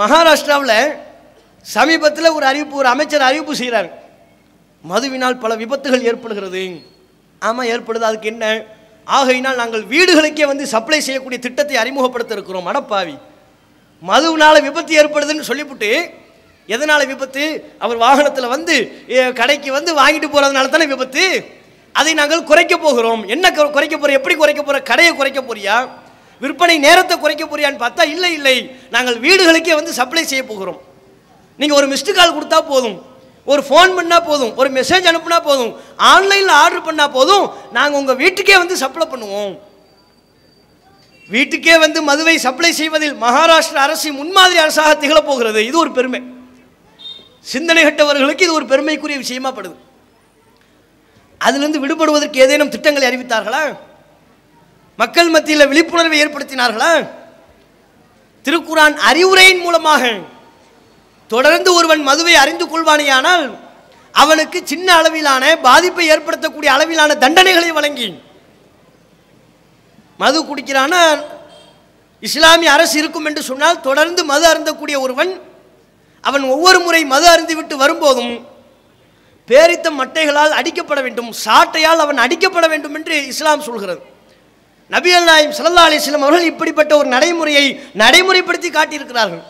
மகாராஷ்டிராவில் சமீபத்தில் ஒரு அறிவிப்பு ஒரு அமைச்சர் அறிவிப்பு செய்கிறார் மதுவினால் பல விபத்துகள் ஏற்படுகிறது. ஆமாம் ஏற்படுது. அதுக்கு என்ன? ஆகையினால் நாங்கள் வீடுகளுக்கே வந்து சப்ளை செய்யக்கூடிய திட்டத்தை அறிமுகப்படுத்த இருக்கிறோம் மடப்பாவி மதுவினால் விபத்து ஏற்படுதுன்னு சொல்லிவிட்டு எதனால் விபத்து? அவர் வாகனத்தில் வந்து கடைக்கு வந்து வாங்கிட்டு போகிறதுனால தானே விபத்து? அதை நாங்கள் குறைக்க போகிறோம். என்ன குறைக்க போகிறோம் எப்படி குறைக்க போகிற கடையை குறைக்க போறியா? விற்பனை நேரத்தை குறைக்க போறியான்னு பார்த்தா இல்லை இல்லை. நாங்கள் வீடுகளுக்கே வந்து சப்ளை செய்ய போகிறோம். நீங்கள் ஒரு மிஸ்டு கால் கொடுத்தா போதும். ஒரு ஃபோன் பண்ணால் போதும் ஒரு மெசேஜ் அனுப்புனா போதும் ஆன்லைனில் ஆர்டர் பண்ணால் போதும் நாங்கள் உங்கள் வீட்டுக்கே வந்து சப்ளை பண்ணுவோம். வீட்டுக்கே வந்து மதுவை சப்ளை செய்வதில் மகாராஷ்டிரா அரசு முன்மாதிரி அரசாக திகழப்போகிறது. இது ஒரு பெருமை. சிந்தனை கட்டவர்களுக்கு இது ஒரு பெருமைக்குரிய விஷயமாப்படுது அதிலிருந்து விடுபடுவதற்கு ஏதேனும் திட்டங்களை அறிவித்தார்களா? மக்கள் மத்தியில் விழிப்புணர்வை ஏற்படுத்தினார்களா? திருக்குரான் அறிவுரையின் மூலமாக தொடர்ந்து ஒருவன் மதுவை அறிந்து கொள்வானேயானால் அவனுக்கு சின்ன அளவிலான பாதிப்பை ஏற்படுத்தக்கூடிய அளவிலான தண்டனைகளை வழங்கி மது குடிக்கிறான? இஸ்லாமிய அரசு இருக்கும் என்று சொன்னால் தொடர்ந்து மது அருந்தக்கூடிய ஒருவன் அவன் ஒவ்வொரு முறை மது அருந்திவிட்டு வரும்போதும் பேரித்த மட்டைகளால் அடிக்கப்பட வேண்டும் சாட்டையால் அவன் அடிக்கப்பட வேண்டும் என்று இஸ்லாம் சொல்கிறது. நபிகள் நாயம் சல்லா அலிஸ்லாம் அவர்கள் இப்படிப்பட்ட ஒரு நடைமுறையை நடைமுறைப்படுத்தி காட்டியிருக்கிறார்கள்.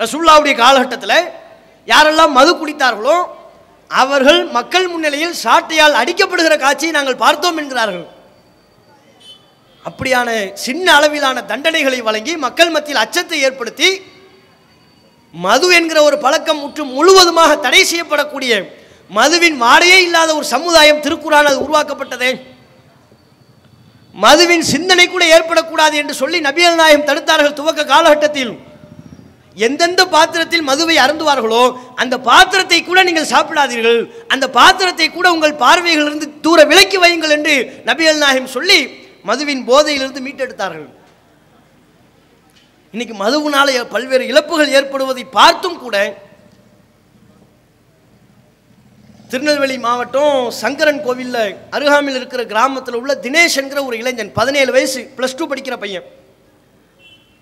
ரசுல்லாவுடைய காலகட்டத்தில் யாரெல்லாம் மது குடித்தார்களோ அவர்கள் மக்கள் முன்னிலையில் சாட்டையால் அடிக்கப்படுகிற காட்சியை நாங்கள் பார்த்தோம் என்கிறார்கள். அப்படியான சின்ன அளவிலான தண்டனைகளை வழங்கி மக்கள் மத்தியில் அச்சத்தை ஏற்படுத்தி மது என்கிற ஒரு பழக்கம் முற்றும் முழுவதுமாக தடை செய்யப்படக்கூடிய மதுவின் வாடையே இல்லாத ஒரு சமுதாயம் திருக்குறான் அது உருவாக்கப்பட்டதே. மதுவின் சிந்தனை கூட ஏற்படக்கூடாது என்று சொல்லி நபியல் நாயகம் தடுத்தார்கள் துவக்க காலகட்டத்தில். எந்தெந்த பாத்திரத்தில் மதுவை அருந்துவார்களோ அந்த பாத்திரத்தை கூட நீங்கள் சாப்பிடாதீர்கள். அந்த பாத்திரத்தை கூட உங்கள் பார்வைகளிலிருந்து தூர விலக்கி வையுங்கள் என்று நபிகள் நாயகம் சொல்லி மதுவின் போதையிலிருந்து மீட்டெடுத்தார்கள். இன்னைக்கு மதுவினால பல்வேறு இழப்புகள் ஏற்படுவதை பார்த்தும் கூட திருநெல்வேலி மாவட்டம் சங்கரன் கோவிலில் அருகாமையில் இருக்கிற கிராமத்தில் உள்ள தினேஷ் என்கிற ஒரு இளைஞன் பதினேழு வயசு ப்ளஸ் டூ படிக்கிற பையன்.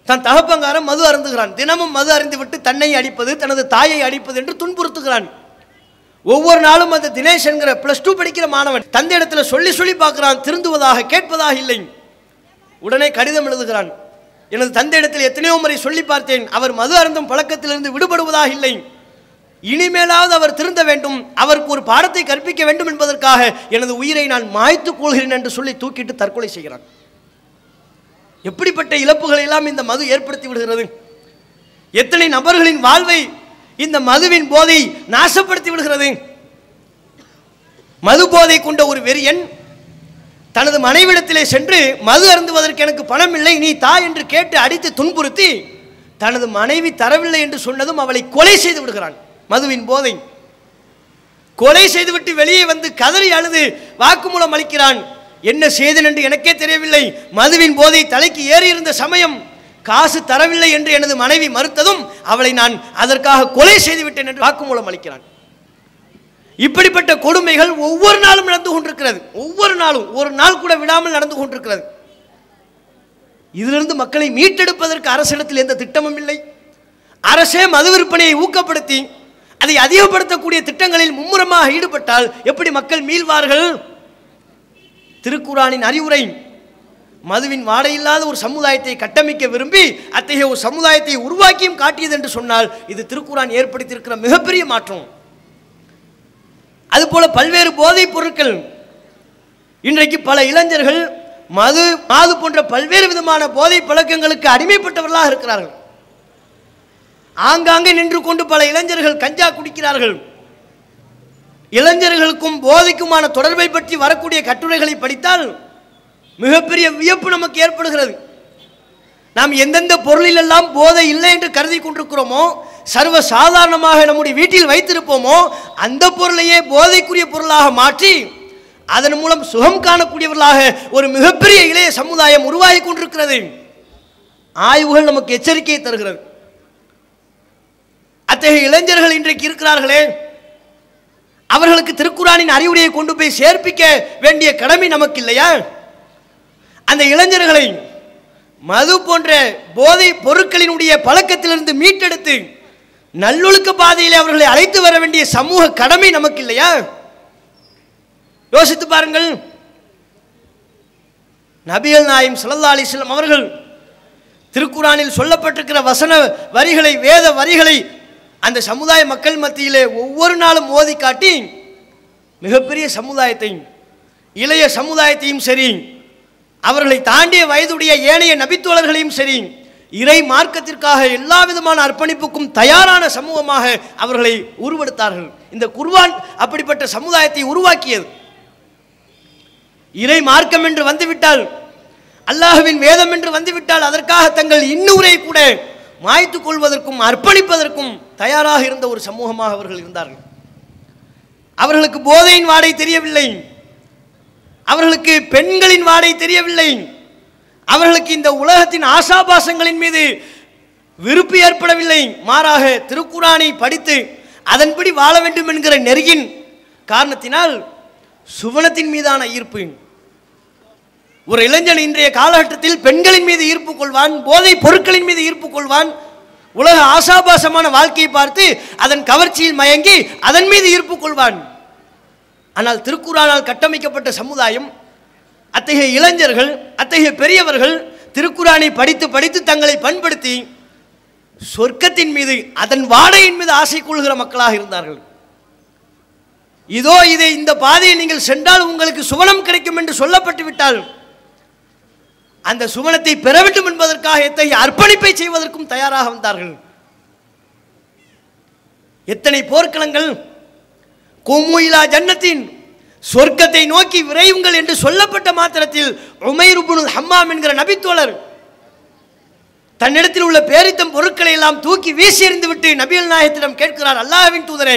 தன் தகப்பங்காரன் மது அருந்துகிறான். தினமும் மது அருந்தி விட்டு தன்னை அடிப்பது தனது தாயை அடிப்பது என்று துன்புறுத்துகிறான். ஒவ்வொரு நாளும் அந்த தினேஷ் என்கிற பிளஸ் டூ படிக்கிற மாணவன் தந்தை இடத்துல சொல்லி சொல்லி பார்க்கிறான் திருந்துவதாக கேட்பதாக இல்லை. உடனே கடிதம் எழுதுகிறான். எனது தந்தை இடத்தில் எத்தனையோ முறை சொல்லி பார்த்தேன். அவர் மது அருந்தும் பழக்கத்திலிருந்து விடுபடுவதாக இல்லை. இனிமேலாவது அவர் திருந்த வேண்டும். அவருக்கு ஒரு பாடத்தை கற்பிக்க வேண்டும் என்பதற்காக எனது உயிரை நான் மாய்த்துக் கொள்கிறேன் என்று சொல்லி தூக்கிட்டு தற்கொலை செய்கிறான். எப்படிப்பட்ட இழப்புகளை எல்லாம் இந்த மது ஏற்படுத்தி விடுகிறது? எத்தனை நபர்களின் வாழ்வை இந்த மதுவின் போதை நாசப்படுத்தி விடுகிறது? மது போதை கொண்ட ஒரு வெறியன் தனது மனைவிடத்திலே சென்று மது அருந்துவதற்கு எனக்கு பணம் இல்லை நீ தா என்று கேட்டு அடித்து துன்புறுத்தி தனது மனைவி தரவில்லை என்று சொன்னதும் அவளை கொலை செய்து விடுகிறான். மதுவின் போதை. கொலை செய்துவிட்டு வெளியே வந்து கதறி அழுது வாக்குமூலம் அளிக்கிறான். என்ன செய்தன் என்று எனக்கே தெரியவில்லை. மதுவின் போதை தலைக்கு ஏறி இருந்த சமயம் காசு தரவில்லை என்று எனது மனைவி மறுத்ததும் அவளை நான் அதற்காக கொலை செய்துவிட்டேன் என்று வாக்குமூலம் அளிக்கிறான். இப்படிப்பட்ட கொடுமைகள் ஒவ்வொரு நாளும் நடந்து கொண்டிருக்கிறது. ஒவ்வொரு நாளும் ஒரு நாள் கூட விடாமல் நடந்து கொண்டிருக்கிறது. இதிலிருந்து மக்களை மீட்டெடுப்பதற்கு அரசிடத்தில் எந்த திட்டமும் இல்லை. அரசே மது விற்பனையை ஊக்கப்படுத்தி அதை அதிகப்படுத்தக்கூடிய திட்டங்களில் மும்முரமாக ஈடுபட்டால் எப்படி மக்கள் மீள்வார்கள்? திருக்குறானின் அறிவுரை மதுவின் வாடையில்லாத ஒரு சமுதாயத்தை கட்டமைக்க விரும்பி அத்தகைய ஒரு சமுதாயத்தை உருவாக்கியும் காட்டியது என்று சொன்னால் இது திருக்குறான் ஏற்படுத்தியிருக்கிற மிகப்பெரிய மாற்றம். அதுபோல பல்வேறு போதைப் பொருட்கள். இன்றைக்கு பல இளைஞர்கள் மது மாது போன்ற பல்வேறு விதமான போதை பழக்கங்களுக்கு அடிமைப்பட்டவர்களாக இருக்கிறார்கள். ஆங்காங்கே நின்று கொண்டு பல இளைஞர்கள் கஞ்சா குடிக்கிறார்கள். இளைஞர்களுக்கும் போதைக்குமான தொடர்பை பற்றி வரக்கூடிய கட்டுரைகளை படித்தால் மிகப்பெரிய வியப்பு நமக்கு ஏற்படுகிறது. நாம் எந்தெந்த பொருளிலெல்லாம் போதை இல்லை என்று கருதி கொண்டிருக்கிறோமோ சர்வ சாதாரணமாக நம்முடைய வீட்டில் வைத்திருப்போமோ அந்த பொருளையே போதைக்குரிய பொருளாக மாற்றி அதன் மூலம் சுகம் காணக்கூடியவர்களாக ஒரு மிகப்பெரிய இளைய சமுதாயம் உருவாகி கொண்டிருக்கிறது. ஆய்வுகள் நமக்கு எச்சரிக்கையை தருகிறது. அத்தகைய இளைஞர்கள் இன்றைக்கு இருக்கிறார்களே அவர்களுக்கு திருக்குறானின் அறிவுரையை கொண்டு போய் சேர்ப்பிக்க வேண்டிய கடமை நமக்கு இல்லையா அந்த இளைஞர்களை மது போன்ற போதை பொருட்களினுடைய பழக்கத்திலிருந்து மீட்டெடுத்து நல்லொழுக்க பாதையில் அவர்களை அழைத்து வர வேண்டிய சமூக கடமை நமக்கு இல்லையா யோசித்து பாருங்கள். நபிகள் நாயம் சுல்லா அலிஸ்லாம் அவர்கள் திருக்குறானில் சொல்லப்பட்டிருக்கிற வசன வரிகளை வேத வரிகளை அந்த சமுதாய மக்கள் மத்தியிலே ஒவ்வொரு நாளும் மோதி காட்டி மிகப்பெரிய சமுதாயத்தையும் இளைய சமுதாயத்தையும் சரி அவர்களை தாண்டிய வயதுடைய ஏனைய நபித்தோழர்களையும் சரி இறை மார்க்கத்திற்காக எல்லா விதமான அர்ப்பணிப்புக்கும் தயாரான சமூகமாக அவர்களை உருவெடுத்தார்கள். இந்த குர்வான் அப்படிப்பட்ட சமுதாயத்தை உருவாக்கியது. இறை மார்க்கம் என்று வந்துவிட்டால் அல்லாஹுவின் வேதம் என்று வந்துவிட்டால் அதற்காக தங்கள் இன்னுரை கூட மாய்த்து கொள்வதற்கும் அர்ப்பணிப்பதற்கும் தயாராக இருந்த ஒரு சமூகமாக அவர்கள் இருந்தார்கள். அவர்களுக்கு போதையின் வாடை தெரியவில்லை. அவர்களுக்கு பெண்களின் வாடை தெரியவில்லை. அவர்களுக்கு இந்த உலகத்தின் ஆசாபாசங்களின் மீது விருப்பு ஏற்படவில்லை. மாறாக திருக்குறானை படித்து அதன்படி வாழ வேண்டும் என்கிற நெருகின் காரணத்தினால் சுவனத்தின் மீதான ஈர்ப்பு. ஒரு இளைஞன் இன்றைய காலகட்டத்தில் பெண்களின் மீது ஈர்ப்பு கொள்வான் போதை பொருட்களின் மீது ஈர்ப்பு கொள்வான் உலக ஆசாபாசமான வாழ்க்கையை பார்த்து அதன் கவர்ச்சியில் மயங்கி அதன் மீது ஈர்ப்பு கொள்வான். ஆனால் திருக்குறானால் கட்டமைக்கப்பட்ட சமுதாயம் அத்தகைய இளைஞர்கள் அத்தகைய பெரியவர்கள் திருக்குறானை படித்து படித்து தங்களை பண்படுத்தி சொர்க்கத்தின் மீது அதன் வாடையின் மீது ஆசை கொள்கிற மக்களாக இருந்தார்கள். இதோ இதை இந்த பாதையை நீங்கள் சென்றால் உங்களுக்கு சுவனம் கிடைக்கும் என்று சொல்லப்பட்டு விட்டால் அந்த சுவனத்தை பெற வேண்டும் என்பதற்காக எத்தகைய அர்ப்பணிப்பை செய்வதற்கும் தயாராக வந்தார்கள். எத்தனை போர்க்களங்கள். கோமுயிலா ஜன்னத்தின் சொர்க்கத்தை நோக்கி விரைவுங்கள் என்று சொல்லப்பட்ட மாத்திரத்தில் உமைருபுனுல் ஹம்மாம் என்கிற நபித்தோழர் தன்னிடத்தில் உள்ள பேரித்தம் பொருட்களை எல்லாம் தூக்கி வீசி எறிந்து விட்டு நபிகள் நாயகத்திடம் கேட்கிறார் அல்லாஹ்வின் தூதரே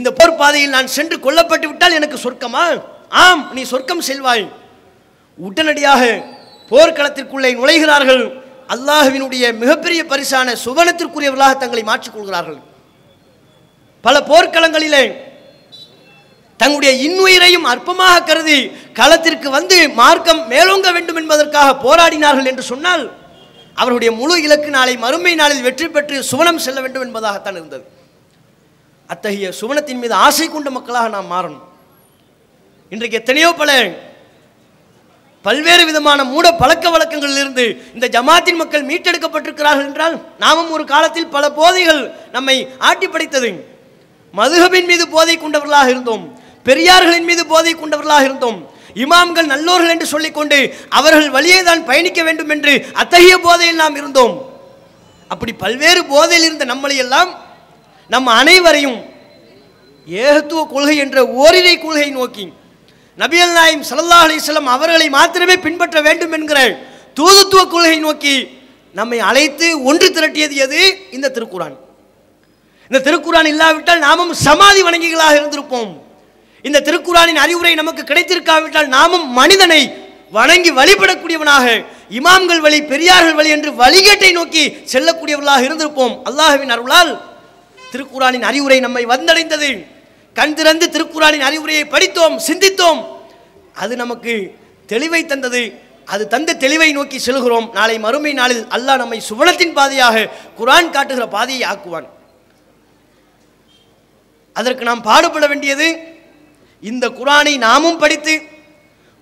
இந்த போர் பாதையில் நான் சென்று கொல்லப்பட்டு விட்டால் எனக்கு சொர்க்கமா? ஆம் நீ சொர்க்கம் செல்வாய். உடனடியாக போர்க்களத்திற்குள்ளே நுழைகிறார்கள். அல்லாஹுவினுடைய மிகப்பெரிய பரிசான சுவனத்திற்குரியவர்களாக தங்களை மாற்றிக்கொள்கிறார்கள் பல போர்க்களங்களிலே தங்களுடைய இன்னுயிரையும் அற்பமாக கருதி களத்திற்கு வந்து மார்க்கம் மேலோங்க வேண்டும் என்பதற்காக போராடினார்கள் என்று சொன்னால் அவருடைய முழு இலக்கு நாளை மறுமை நாளில் வெற்றி பெற்று சுவனம் செல்ல வேண்டும் என்பதாகத்தான் இருந்தது. அத்தகைய சுவனத்தின் மீது ஆசை கொண்ட மக்களாக நாம் மாறணும். இன்றைக்கு எத்தனையோ பல பல்வேறு விதமான மூட பழக்க வழக்கங்களிலிருந்து இந்த ஜமாத்தின் மக்கள் மீட்டெடுக்கப்பட்டிருக்கிறார்கள் என்றால் நாமும் ஒரு காலத்தில் பல போதைகள் நம்மை ஆட்டி படைத்தது. மதுகபின் மீது போதை கொண்டவர்களாக இருந்தோம். பெரியார்களின் மீது போதை கொண்டவர்களாக இருந்தோம். இமாம்கள் நல்லோர்கள் என்று சொல்லிக்கொண்டு அவர்கள் வழியே தான் பயணிக்க வேண்டும் என்று அத்தகைய போதையில் நாம் இருந்தோம். அப்படி பல்வேறு போதையில் இருந்த நம்மளை எல்லாம் நம் அனைவரையும் ஏகத்துவ கொள்கை என்ற ஓரிரை கொள்கை நோக்கி நபியல் நாயம் சல்லா அலைஹி அவர்களை மாத்திரமே பின்பற்ற வேண்டும் என்கிற தூதுத்துவ கொள்கை நோக்கி நம்மை அழைத்து ஒன்று திரட்டியது எது? இந்த திருக்குறான் இந்த திருக்குறான் இல்லாவிட்டால் நாமும் சமாதி வணங்கிகளாக இருந்திருப்போம். இந்த திருக்குறானின் அறிவுரை நமக்கு கிடைத்திருக்காவிட்டால் நாமும் மனிதனை வணங்கி வழிபடக்கூடியவனாக இமாம்கள் வழி பெரியார்கள் வழி என்று வழிகேட்டை நோக்கி செல்லக்கூடியவர்களாக இருந்திருப்போம். அல்லாஹுவின் அருளால் திருக்குறானின் அறிவுரை நம்மை வந்தடைந்தது. கண் திறந்து திருக்குரானின் அறிவுரையை படித்தோம் சிந்தித்தோம். அது நமக்கு தெளிவை தந்தது. அது தந்த தெளிவை நோக்கி செல்கிறோம். நாளை மறுமை நாளில் அல்லாஹ் நம்மை சுவனத்தின் பாதையாக குரான் காட்டுகிற பாதையை ஆக்குவான். அதற்கு நாம் பாடுபட வேண்டியது இந்த குரானை நாமும் படித்து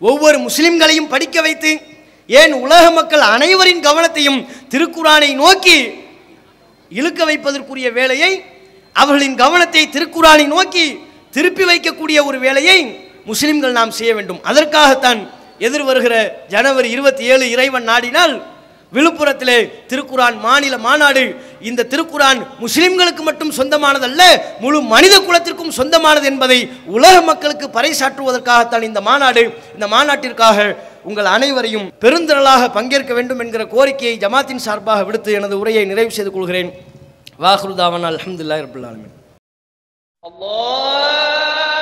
ஒவ்வொரு முஸ்லிம்களையும் படிக்க வைத்து ஏன் உலக மக்கள் அனைவரின் கவனத்தையும் திருக்குரானை நோக்கி இழுக்க வைப்பதற்குரிய வேலையை அவர்களின் கவனத்தை திருக்குறானை நோக்கி திருப்பி வைக்கக்கூடிய ஒரு வேலையை முஸ்லிம்கள் நாம் செய்ய வேண்டும். அதற்காகத்தான் எதிர் வருகிற ஜனவரி இருபத்தி ஏழு இறைவன் நாடினால் விழுப்புரத்திலே திருக்குரான் மாநில மாநாடு. இந்த திருக்குரான் முஸ்லிம்களுக்கு மட்டும் சொந்தமானதல்ல முழு மனித குலத்திற்கும் சொந்தமானது என்பதை உலக மக்களுக்கு பறைசாற்றுவதற்காகத்தான் இந்த மாநாடு. இந்த மாநாட்டிற்காக உங்கள் அனைவரையும் பெருந்திரளாக பங்கேற்க வேண்டும் என்கிற கோரிக்கையை ஜமாத்தின் சார்பாக விடுத்து எனது உரையை நிறைவு செய்து கொள்கிறேன். வாஹ்ருதாவன் அலமதுல்லா ரபில் Allah!